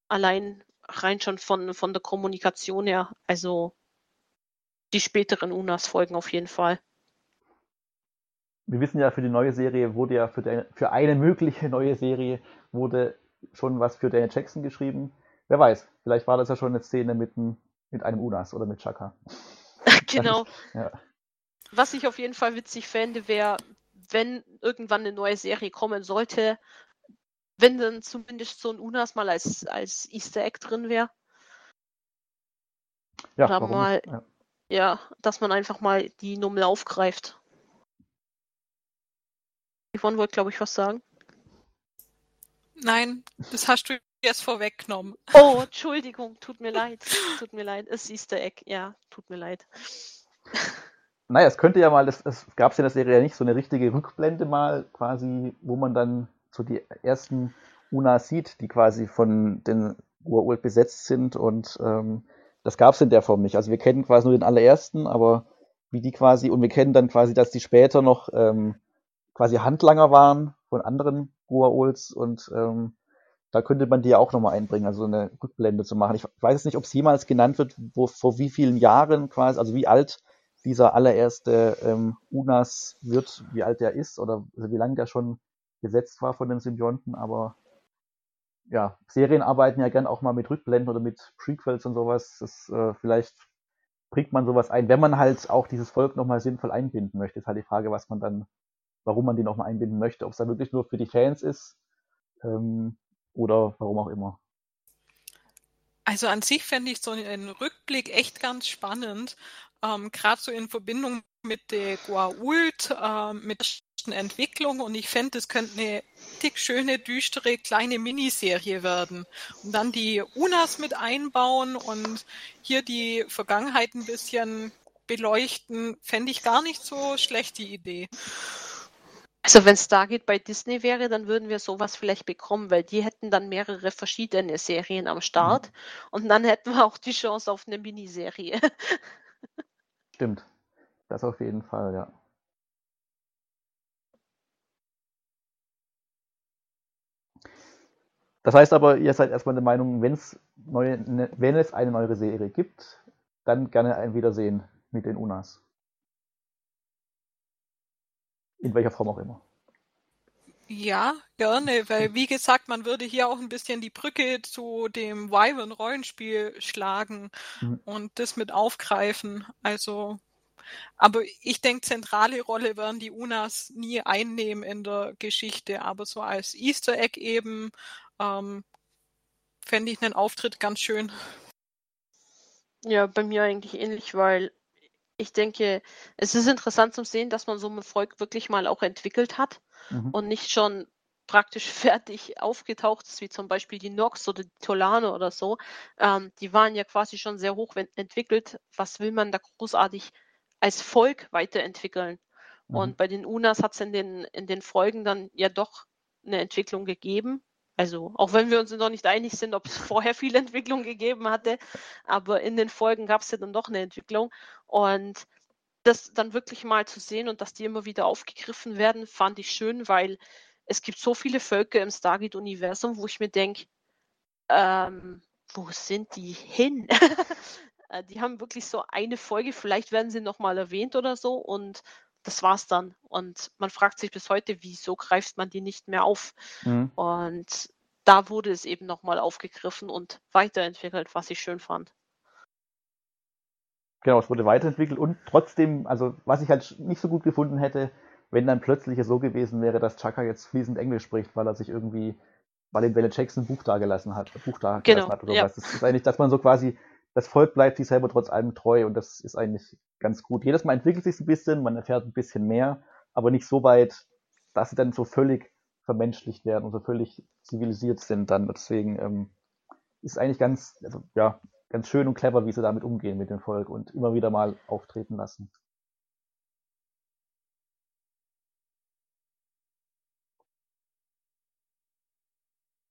allein rein schon von, von der Kommunikation her. Also die späteren Unas folgen auf jeden Fall. Wir wissen ja, für die neue Serie wurde ja für, der, für eine mögliche neue Serie wurde schon was für Daniel Jackson geschrieben. Wer weiß, vielleicht war das ja schon eine Szene mit, ein, mit einem Unas oder mit Chaka. genau. ja. Was ich auf jeden Fall witzig fände, wäre, wenn irgendwann eine neue Serie kommen sollte, wenn dann zumindest so ein Unas mal als, als Easter Egg drin wäre. Ja, Oder mal, ja. ja. dass man einfach mal die Nummer aufgreift. Yvonne wollte, glaube ich, was sagen. Nein, das hast du jetzt vorweggenommen. Oh, Entschuldigung, tut mir leid. Tut mir leid. Es ist Easter Egg, ja, tut mir leid. Naja, es könnte ja mal, es gab es in der Serie ja nicht, so eine richtige Rückblende mal quasi, wo man dann so die ersten Unas sieht, die quasi von den Urult besetzt sind und ähm, das gab es in der Form nicht. Also wir kennen quasi nur den allerersten, aber wie die quasi, und wir kennen dann quasi, dass die später noch ähm, quasi Handlanger waren von anderen Guauls und ähm, da könnte man die ja auch nochmal einbringen, also eine Rückblende zu machen. Ich weiß jetzt nicht, ob es jemals genannt wird, wo, vor wie vielen Jahren quasi, also wie alt dieser allererste ähm, Unas wird, wie alt der ist oder also wie lange der schon gesetzt war von den Symbionten, aber ja, Serien arbeiten ja gern auch mal mit Rückblenden oder mit Prequels und sowas. Das, äh, vielleicht bringt man sowas ein, wenn man halt auch dieses Volk nochmal sinnvoll einbinden möchte. Ist halt die Frage, was man dann, warum man die nochmal einbinden möchte. Ob es da wirklich nur für die Fans ist ähm, oder warum auch immer. Also an sich fände ich so einen Rückblick echt ganz spannend, ähm, gerade so in Verbindung mit der Guault, äh, mit der Entwicklung und ich fände, es könnte eine richtig schöne, düstere, kleine Miniserie werden. Und dann die Unas mit einbauen und hier die Vergangenheit ein bisschen beleuchten, fände ich gar nicht so schlecht die Idee. Also wenn Stargate bei Disney wäre, dann würden wir sowas vielleicht bekommen, weil die hätten dann mehrere verschiedene Serien am Start mhm. und dann hätten wir auch die Chance auf eine Miniserie. Stimmt. Das auf jeden Fall, ja. Das heißt aber, ihr seid erstmal der Meinung, wenn's neue, ne, wenn es eine neue Serie gibt, dann gerne ein Wiedersehen mit den Unas. In welcher Form auch immer. Ja, gerne, weil wie gesagt, man würde hier auch ein bisschen die Brücke zu dem Wyvern-Rollenspiel schlagen mhm. und das mit aufgreifen. Also, aber ich denke, zentrale Rolle werden die Unas nie einnehmen in der Geschichte, aber so als Easter Egg eben ähm, fände ich einen Auftritt ganz schön. Ja, bei mir eigentlich ähnlich, weil ich denke, es ist interessant zu sehen, dass man so ein Volk wirklich mal auch entwickelt hat mhm. und nicht schon praktisch fertig aufgetaucht ist, wie zum Beispiel die Nox oder die Tolano oder so. Ähm, die waren ja quasi schon sehr hoch entwickelt. Was will man da großartig als Volk weiterentwickeln? Mhm. Und bei den Unas hat es in den, in den Folgen dann ja doch eine Entwicklung gegeben. Also, auch wenn wir uns noch nicht einig sind, ob es vorher viel Entwicklung gegeben hatte, aber in den Folgen gab es ja dann doch eine Entwicklung. Und das dann wirklich mal zu sehen und dass die immer wieder aufgegriffen werden, fand ich schön, weil es gibt so viele Völker im Stargate-Universum, wo ich mir denke, ähm, wo sind die hin? Äh, die haben wirklich so eine Folge, vielleicht werden sie nochmal erwähnt oder so und das war's dann. Und man fragt sich bis heute, wieso greift man die nicht mehr auf? Mhm. Und da wurde es eben nochmal aufgegriffen und weiterentwickelt, was ich schön fand. Genau, es wurde weiterentwickelt und trotzdem, also was ich halt nicht so gut gefunden hätte, wenn dann plötzlich es so gewesen wäre, dass Chaka jetzt fließend Englisch spricht, weil er sich irgendwie, weil ihm Bella Jackson ein Buch dagelassen hat, Buch dagelassen genau, hat oder ja. was. Das ist eigentlich, dass man so quasi, das Volk bleibt sich selber trotz allem treu und das ist eigentlich ganz gut. Jedes Mal entwickelt sich ein bisschen, man erfährt ein bisschen mehr, aber nicht so weit, dass sie dann so völlig vermenschlicht werden und so völlig zivilisiert sind dann. Deswegen ähm, ist eigentlich ganz, also, ja, ganz schön und clever, wie sie damit umgehen mit dem Volk und immer wieder mal auftreten lassen.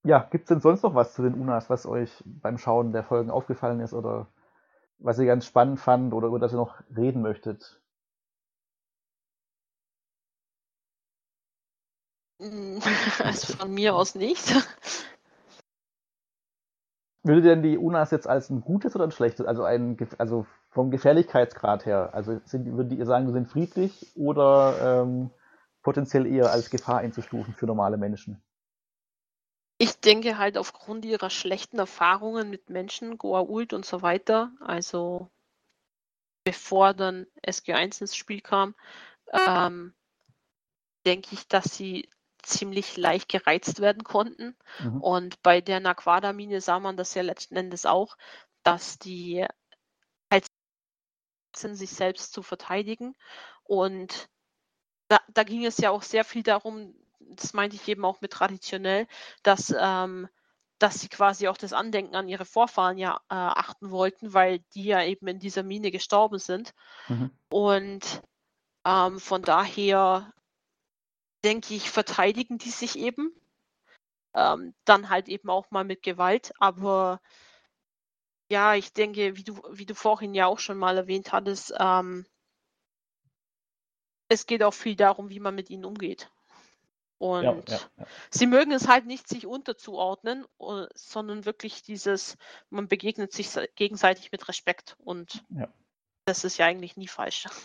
Ja, gibt es denn sonst noch was zu den Unas, was euch beim Schauen der Folgen aufgefallen ist oder was ihr ganz spannend fand oder über das ihr noch reden möchtet? Also von mir aus nicht. Würde denn die Unas jetzt als ein gutes oder ein schlechtes, also ein, also vom Gefährlichkeitsgrad her, also sind, würdet ihr sagen, sie sind friedlich oder ähm, potenziell eher als Gefahr einzustufen für normale Menschen? Ich denke halt aufgrund ihrer schlechten Erfahrungen mit Menschen, Goa'uld und so weiter, also bevor dann SG1 ins Spiel kam, ähm, denke ich, dass sie ziemlich leicht gereizt werden konnten. Mhm. Und bei der Naquada-Mine sah man das ja letzten Endes auch, dass die halt sind, sich selbst zu verteidigen. Und da, da, ging es ja auch sehr viel darum, das meinte ich eben auch mit traditionell, dass, ähm, dass sie quasi auch das Andenken an ihre Vorfahren ja äh, achten wollten, weil die ja eben in dieser Mine gestorben sind. Mhm. Und ähm, von daher denke ich, verteidigen die sich eben. Ähm, dann halt eben auch mal mit Gewalt. Aber ja, ich denke, wie du, wie du vorhin ja auch schon mal erwähnt hattest, ähm, es geht auch viel darum, wie man mit ihnen umgeht. Und ja, ja, ja. sie mögen es halt nicht, sich unterzuordnen, äh, sondern wirklich dieses, man begegnet sich gegenseitig mit Respekt. Und das ist ja eigentlich nie falsch.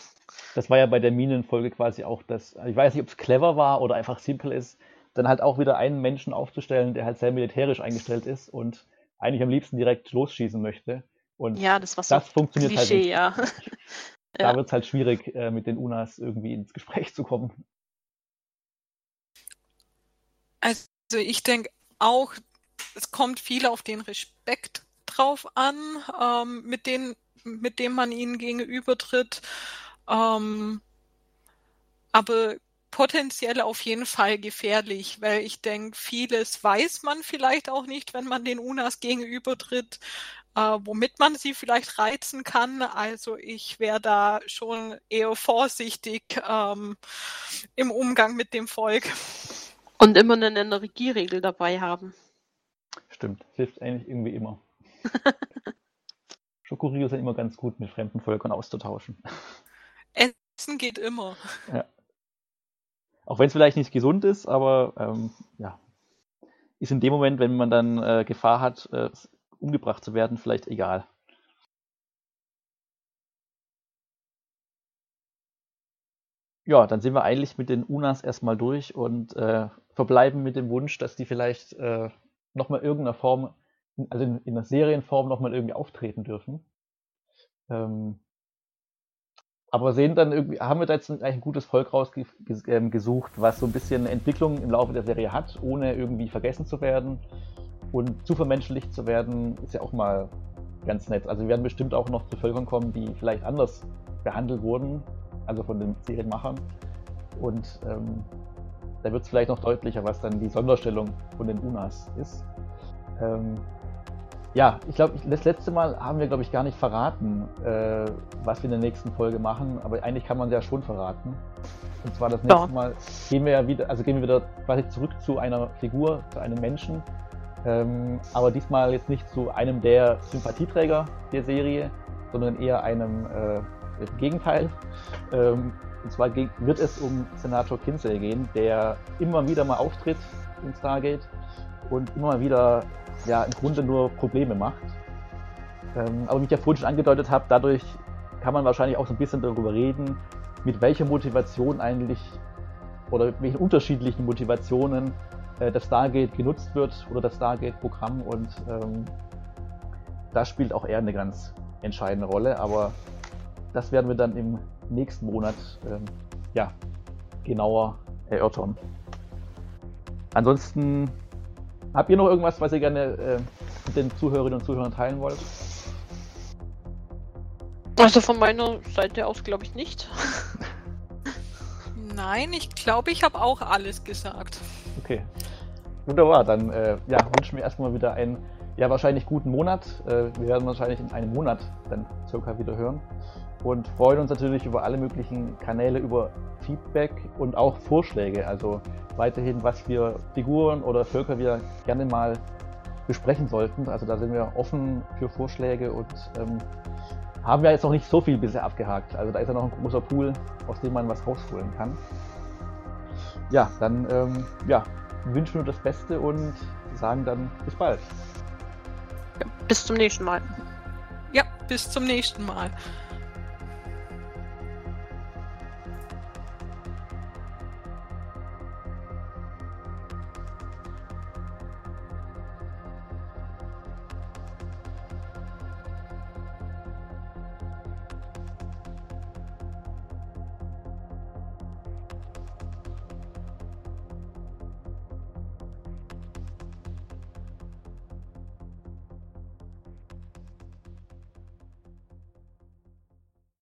Das war ja bei der Minenfolge quasi auch das, ich weiß nicht, ob es clever war oder einfach simpel ist, dann halt auch wieder einen Menschen aufzustellen, der halt sehr militärisch eingestellt ist und eigentlich am liebsten direkt losschießen möchte. Und ja, das, war so das funktioniert halt Klischee, halt nicht. Ja. Da wird es halt schwierig, äh, mit den Unas irgendwie ins Gespräch zu kommen. Also ich denke auch, es kommt viel auf den Respekt drauf an, ähm, mit, den, mit dem man ihnen gegenübertritt. Ähm, aber potenziell auf jeden Fall gefährlich, weil ich denke, vieles weiß man vielleicht auch nicht, wenn man den UNAS gegenübertritt, äh, womit man sie vielleicht reizen kann. Also ich wäre da schon eher vorsichtig ähm, im Umgang mit dem Volk. Und immer eine Energieregel dabei haben. Stimmt, hilft eigentlich irgendwie immer. Schokorios sind immer ganz gut mit fremden Völkern auszutauschen. Essen geht immer. Ja. Auch wenn es vielleicht nicht gesund ist, aber ähm, ja, ist in dem Moment, wenn man dann äh, Gefahr hat, äh, umgebracht zu werden, vielleicht egal. Ja, dann sind wir eigentlich mit den Unas erstmal durch und äh, verbleiben mit dem Wunsch, dass die vielleicht äh, nochmal irgendeiner Form, also in, in einer Serienform nochmal irgendwie auftreten dürfen. Ähm, aber sehen dann irgendwie, haben wir da jetzt eigentlich ein gutes Volk rausgesucht, ähm, was so ein bisschen Entwicklung im Laufe der Serie hat, ohne irgendwie vergessen zu werden und zu vermenschlicht zu werden, ist ja auch mal ganz nett. Also wir werden bestimmt auch noch zu Völkern kommen, die vielleicht anders behandelt wurden, also von den Serienmachern. Und ähm, da wird es vielleicht noch deutlicher, was dann die Sonderstellung von den Unas ist. Ähm, ja, ich glaube, das letzte Mal haben wir, glaube ich, gar nicht verraten, äh, was wir in der nächsten Folge machen, aber eigentlich kann man ja schon verraten. Und zwar das nächste ja. Mal gehen wir ja wieder, also gehen wir wieder quasi zurück zu einer Figur, zu einem Menschen, ähm, aber diesmal jetzt nicht zu einem der Sympathieträger der Serie, sondern eher einem äh, im Gegenteil. Ähm, und zwar wird es um Senator Kinsey gehen, der immer wieder mal auftritt in Stargate und immer wieder ja im Grunde nur Probleme macht. Ähm, aber wie ich ja vorhin schon angedeutet habe, dadurch kann man wahrscheinlich auch so ein bisschen darüber reden, mit welcher Motivation eigentlich oder mit welchen unterschiedlichen Motivationen äh, das Stargate genutzt wird oder das Stargate-Programm und ähm, das spielt auch er eine ganz entscheidende Rolle, aber das werden wir dann im nächsten Monat ähm, ja, genauer erörtern. Ansonsten habt ihr noch irgendwas, was ihr gerne äh, mit den Zuhörerinnen und Zuhörern teilen wollt? Also von meiner Seite aus glaube ich nicht. Nein, ich glaube, ich habe auch alles gesagt. Okay. Wunderbar, dann äh, ja, wünschen wir erstmal wieder einen ja, wahrscheinlich guten Monat. Äh, wir werden wahrscheinlich in einem Monat dann circa wieder hören und freuen uns natürlich über alle möglichen Kanäle, über Feedback und auch Vorschläge. Also weiterhin, was wir Figuren oder Völker wir gerne mal besprechen sollten. Also da sind wir offen für Vorschläge und ähm, haben wir jetzt noch nicht so viel bisher abgehakt. Also da ist ja noch ein großer Pool, aus dem man was rausholen kann. Ja, dann ähm, ja, wünschen wir das Beste und sagen dann bis bald. Ja, bis zum nächsten Mal. Ja, bis zum nächsten Mal.